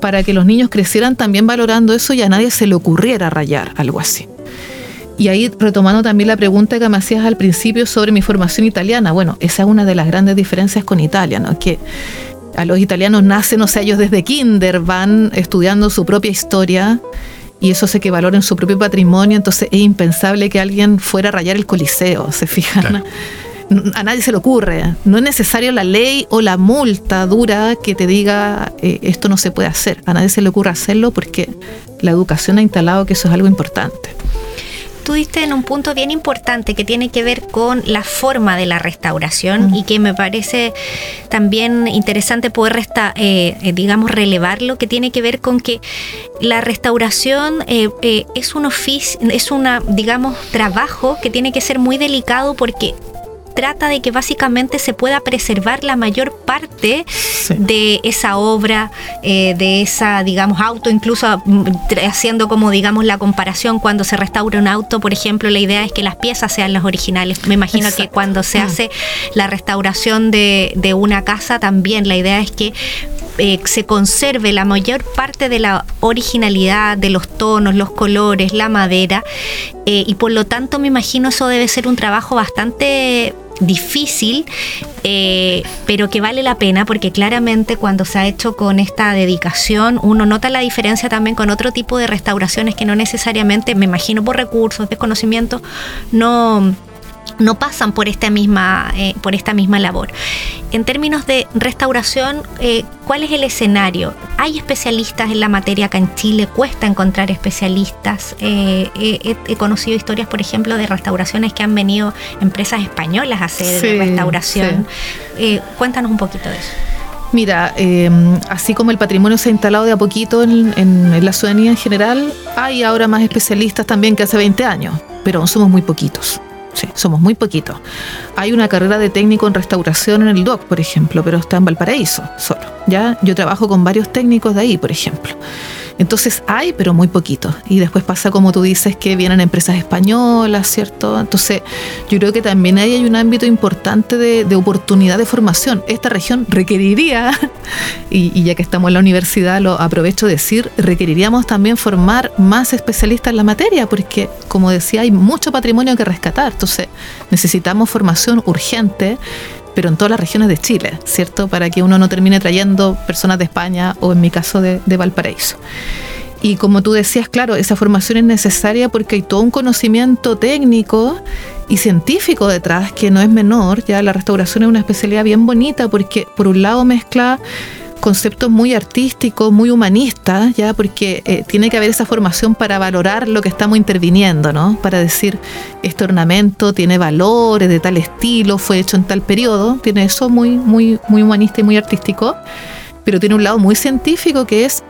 para que los niños crecieran también valorando eso y a nadie se le ocurriera rayar algo así. Y ahí retomando también la pregunta que me hacías al principio sobre mi formación italiana, bueno, esa es una de las grandes diferencias con Italia, ¿no? Que a los italianos nacen, o sea, ellos desde kinder van estudiando su propia historia, y eso hace que valoren su propio patrimonio, entonces es impensable que alguien fuera a rayar el coliseo, ¿se fijan? A nadie se le ocurre. No es necesario la ley o la multa dura que te diga eh, esto no se puede hacer. A nadie se le ocurre hacerlo porque la educación ha instalado que eso es algo importante tú diste en un punto bien importante que tiene que ver con la forma de la restauración y que me parece también interesante poder, resta eh, eh, digamos, relevarlo, que tiene que ver con que la restauración eh, es un oficio, es una, digamos, trabajo que tiene que ser muy delicado porque trata de que básicamente se pueda preservar la mayor parte de esa obra, eh, de esa, digamos, auto, incluso mm, haciendo como, digamos, la comparación cuando se restaura un auto, por ejemplo, la idea es que las piezas sean las originales. Me imagino que cuando se mm. hace la restauración de, de una casa también la idea es que eh, se conserve la mayor parte de la originalidad de los tonos, los colores, la madera, eh, y por lo tanto me imagino eso debe ser un trabajo bastante difícil, eh, pero que vale la pena porque claramente cuando se ha hecho con esta dedicación uno nota la diferencia también con otro tipo de restauraciones que no necesariamente, me imagino por recursos, desconocimiento, no no pasan por esta misma, eh, por esta misma labor. En términos de restauración, eh, ¿cuál es el escenario? ¿Hay especialistas en la materia acá en Chile? ¿Cuesta encontrar especialistas? Eh, he, conocido historias, por ejemplo, de restauraciones que han venido empresas españolas a hacer restauración. cuéntanos un poquito de eso. Mira, así como el patrimonio se ha instalado de a poquito en, en, la ciudadanía en general, hay ahora más especialistas también que hace 20 años, pero somos muy poquitos. Sí, somos muy poquitos. Hay una carrera de técnico en restauración en el DOC, por ejemplo, pero está en Valparaíso solo. ¿ya? Yo trabajo con varios técnicos de ahí, por ejemplo. Entonces hay, pero muy poquito. Y después pasa, como tú dices, que vienen empresas españolas, ¿cierto? Entonces yo creo que también ahí hay un ámbito importante de, oportunidad de formación. Esta región requeriría, y, ya que estamos en la universidad, lo aprovecho de decir, requeriríamos también formar más especialistas en la materia, porque, como decía, hay mucho patrimonio que rescatar. Entonces necesitamos formación urgente pero en todas las regiones de Chile, ¿cierto? Para que uno no termine trayendo personas de España o en mi caso de, Valparaíso. Y como tú decías, claro, esa formación es necesaria porque hay todo un conocimiento técnico y científico detrás que no es menor. Ya la restauración es una especialidad bien bonita porque por un lado mezcla conceptos muy artísticos, muy humanistas, ya porque eh, tiene que haber esa formación para valorar lo que estamos interviniendo, ¿no? Para decir este ornamento tiene valores de tal estilo, fue hecho en tal periodo, tiene eso muy, muy, muy humanista y muy artístico, pero tiene un lado muy científico que es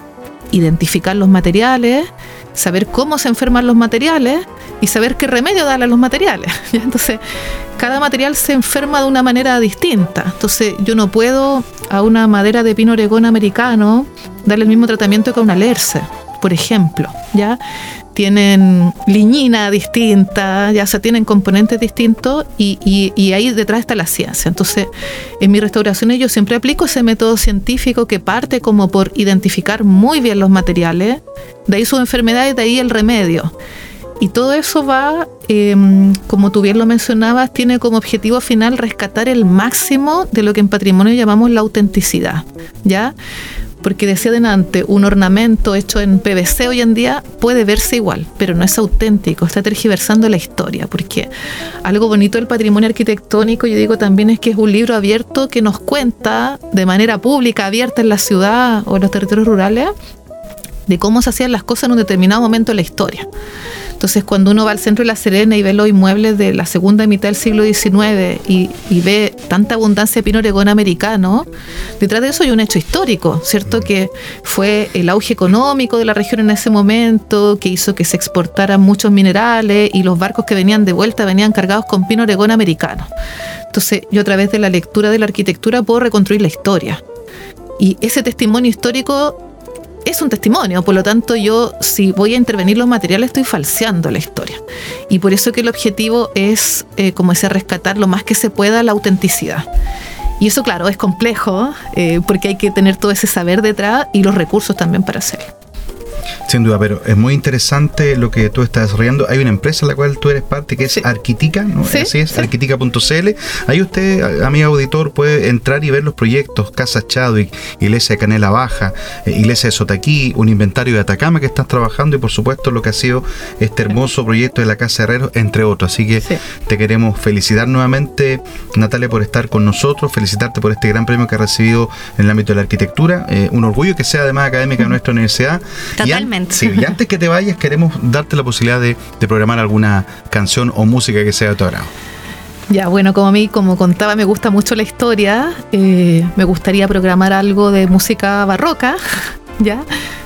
identificar los materiales, saber cómo se enferman los materiales y saber qué remedio darle a los materiales. Entonces, cada material se enferma de una manera distinta. Entonces, yo no puedo a una madera de pino oregón americano darle el mismo tratamiento que a una lerce, por ejemplo, ¿ya? Tienen liñina distinta, ya se tienen componentes distintos y, y, ahí detrás está la ciencia. Entonces, en mi restauración yo siempre aplico ese método científico que parte como por identificar muy bien los materiales, de ahí sus enfermedades, de ahí el remedio. Y todo eso va, em, como tú bien lo mencionabas, tiene como objetivo final rescatar el máximo de lo que en patrimonio llamamos la autenticidad, ¿ya? Porque decía delante, un ornamento hecho en PVC hoy en día puede verse igual, pero no es auténtico, está tergiversando la historia, porque algo bonito del patrimonio arquitectónico, yo digo también es que es un libro abierto que nos cuenta de manera pública, abierta en la ciudad o en los territorios rurales, de cómo se hacían las cosas en un determinado momento de la historia. Entonces, cuando uno va al centro de La Serena y ve los inmuebles de la segunda mitad del siglo XIX y, ve tanta abundancia de pino oregón americano, detrás de eso hay un hecho histórico, ¿cierto? Que fue el auge económico de la región en ese momento, que hizo que se exportaran muchos minerales y los barcos que venían de vuelta venían cargados con pino oregón americano. Entonces, yo a través de la lectura de la arquitectura puedo reconstruir la historia. Y ese testimonio histórico es un testimonio, por lo tanto yo si voy a intervenir los materiales estoy falseando la historia. Y por eso que el objetivo es, eh, como decía, rescatar lo más que se pueda la autenticidad. Y eso, claro, es complejo eh, porque hay que tener todo ese saber detrás y los recursos también para hacerlo. Sin duda, pero es muy interesante lo que tú estás desarrollando. Hay una empresa en la cual tú eres parte que es Arquitica, ¿no? Así es, arquitica.cl. Ahí usted, amigo auditor, puede entrar y ver los proyectos Casa Chadwick, Iglesia de Canela Baja, eh, Iglesia de Sotaquí, un inventario de Atacama que estás trabajando y por supuesto lo que ha sido este hermoso proyecto de la Casa Herrero, entre otros. Así que te queremos felicitar nuevamente, Natalia, por estar con nosotros, felicitarte por este gran premio que has recibido en el ámbito de la arquitectura. Eh, un orgullo que sea además académica de nuestra universidad. Totalmente. Sí, y antes que te vayas, queremos darte la posibilidad de, programar alguna canción o música que sea de tu agrado. Ya, bueno, como a mí, como contaba, me gusta mucho la historia, eh, me gustaría programar algo de música barroca, ¿ya?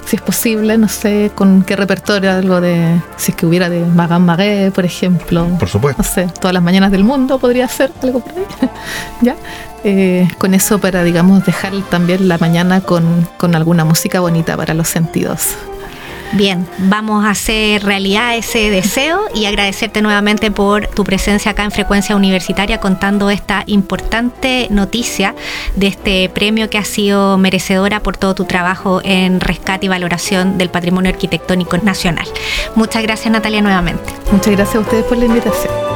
Si es posible, no sé con qué repertorio, algo de, si es que hubiera de Magan Magué, por ejemplo. Por supuesto. No sé, todas las mañanas del mundo podría ser algo por ahí, ¿ya? Eh, con eso para, digamos, dejar también la mañana con, con alguna música bonita para los sentidos. Bien, vamos a hacer realidad ese deseo y agradecerte nuevamente por tu presencia acá en Frecuencia Universitaria contando esta importante noticia de este premio que ha sido merecedora por todo tu trabajo en rescate y valoración del patrimonio arquitectónico nacional. Muchas gracias Natalia nuevamente. Muchas gracias a ustedes por la invitación.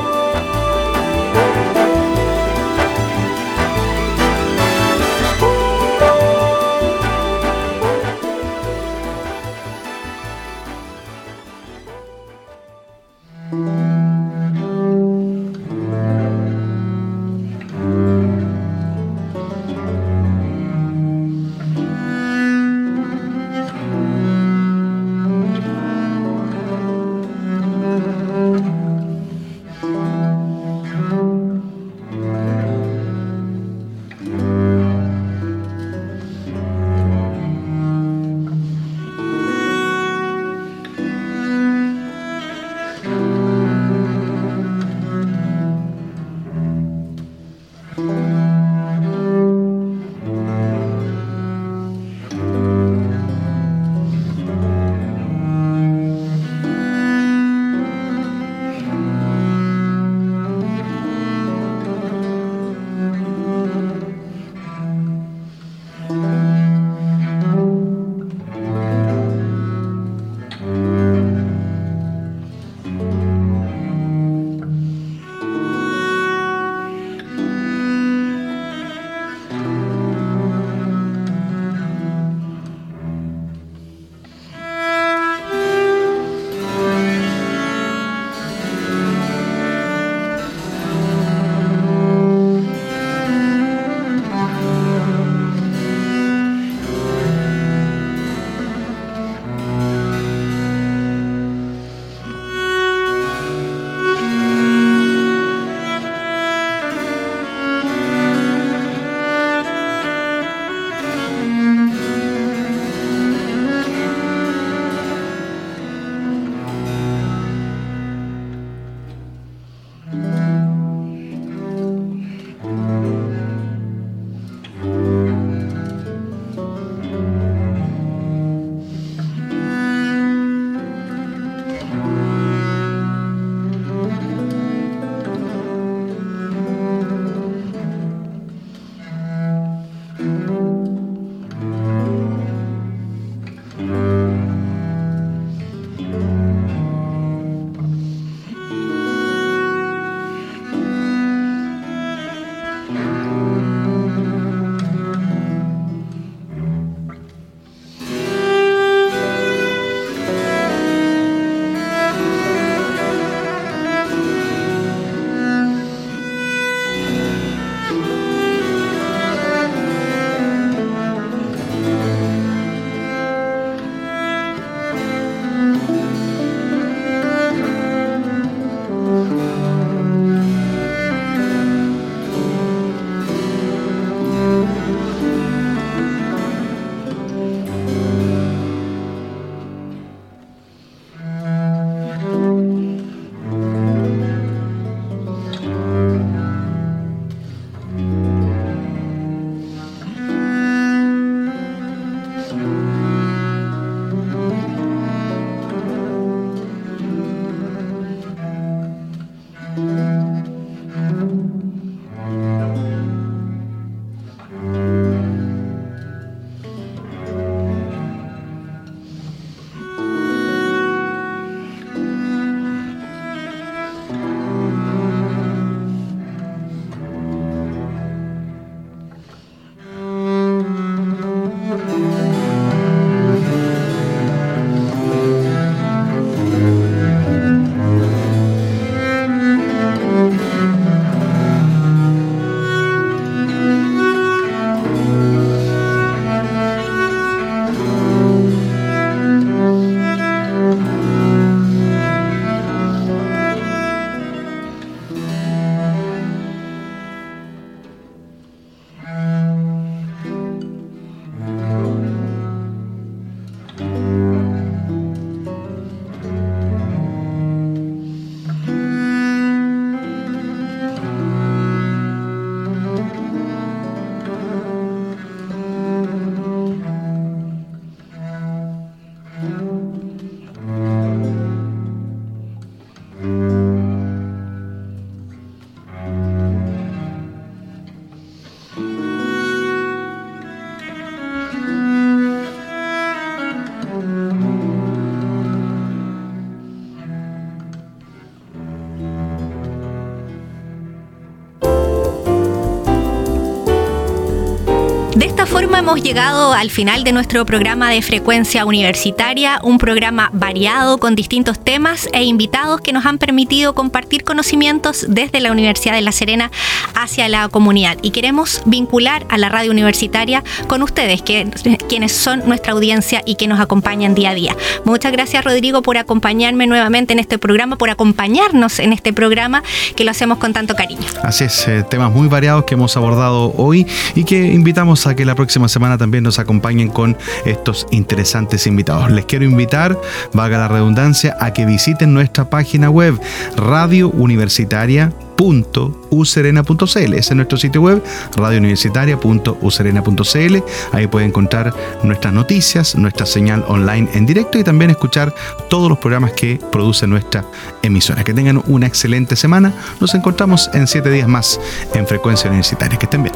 Hemos llegado al final de nuestro programa de frecuencia universitaria, un programa variado con distintos temas e invitados que nos han permitido compartir conocimientos desde la Universidad de La Serena hacia la comunidad. Y queremos vincular a la radio universitaria con ustedes, que, quienes son nuestra audiencia y que nos acompañan día a día. Muchas gracias Rodrigo por acompañarme nuevamente en este programa, por acompañarnos en este programa que lo hacemos con tanto cariño. Así es, eh, temas muy variados que hemos abordado hoy y que invitamos a que la próxima semana también nos acompañen con estos interesantes invitados. Les quiero invitar, valga la redundancia, a que visiten nuestra página web Radio Universitaria radiouniversitaria.userena.cl. Ese es nuestro sitio web, radiouniversitaria.userena.cl. Ahí pueden encontrar nuestras noticias, nuestra señal online en directo y también escuchar todos los programas que produce nuestra emisora. Que tengan una excelente semana. Nos encontramos en siete días más en Frecuencia Universitaria. Que estén bien.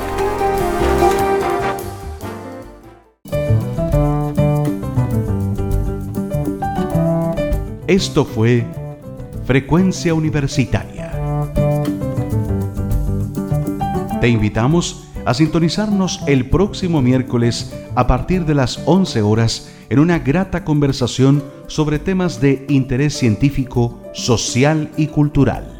Esto fue Frecuencia Universitaria Te invitamos a sintonizarnos el próximo miércoles a partir de las 11 horas en una grata conversación sobre temas de interés científico, social y cultural.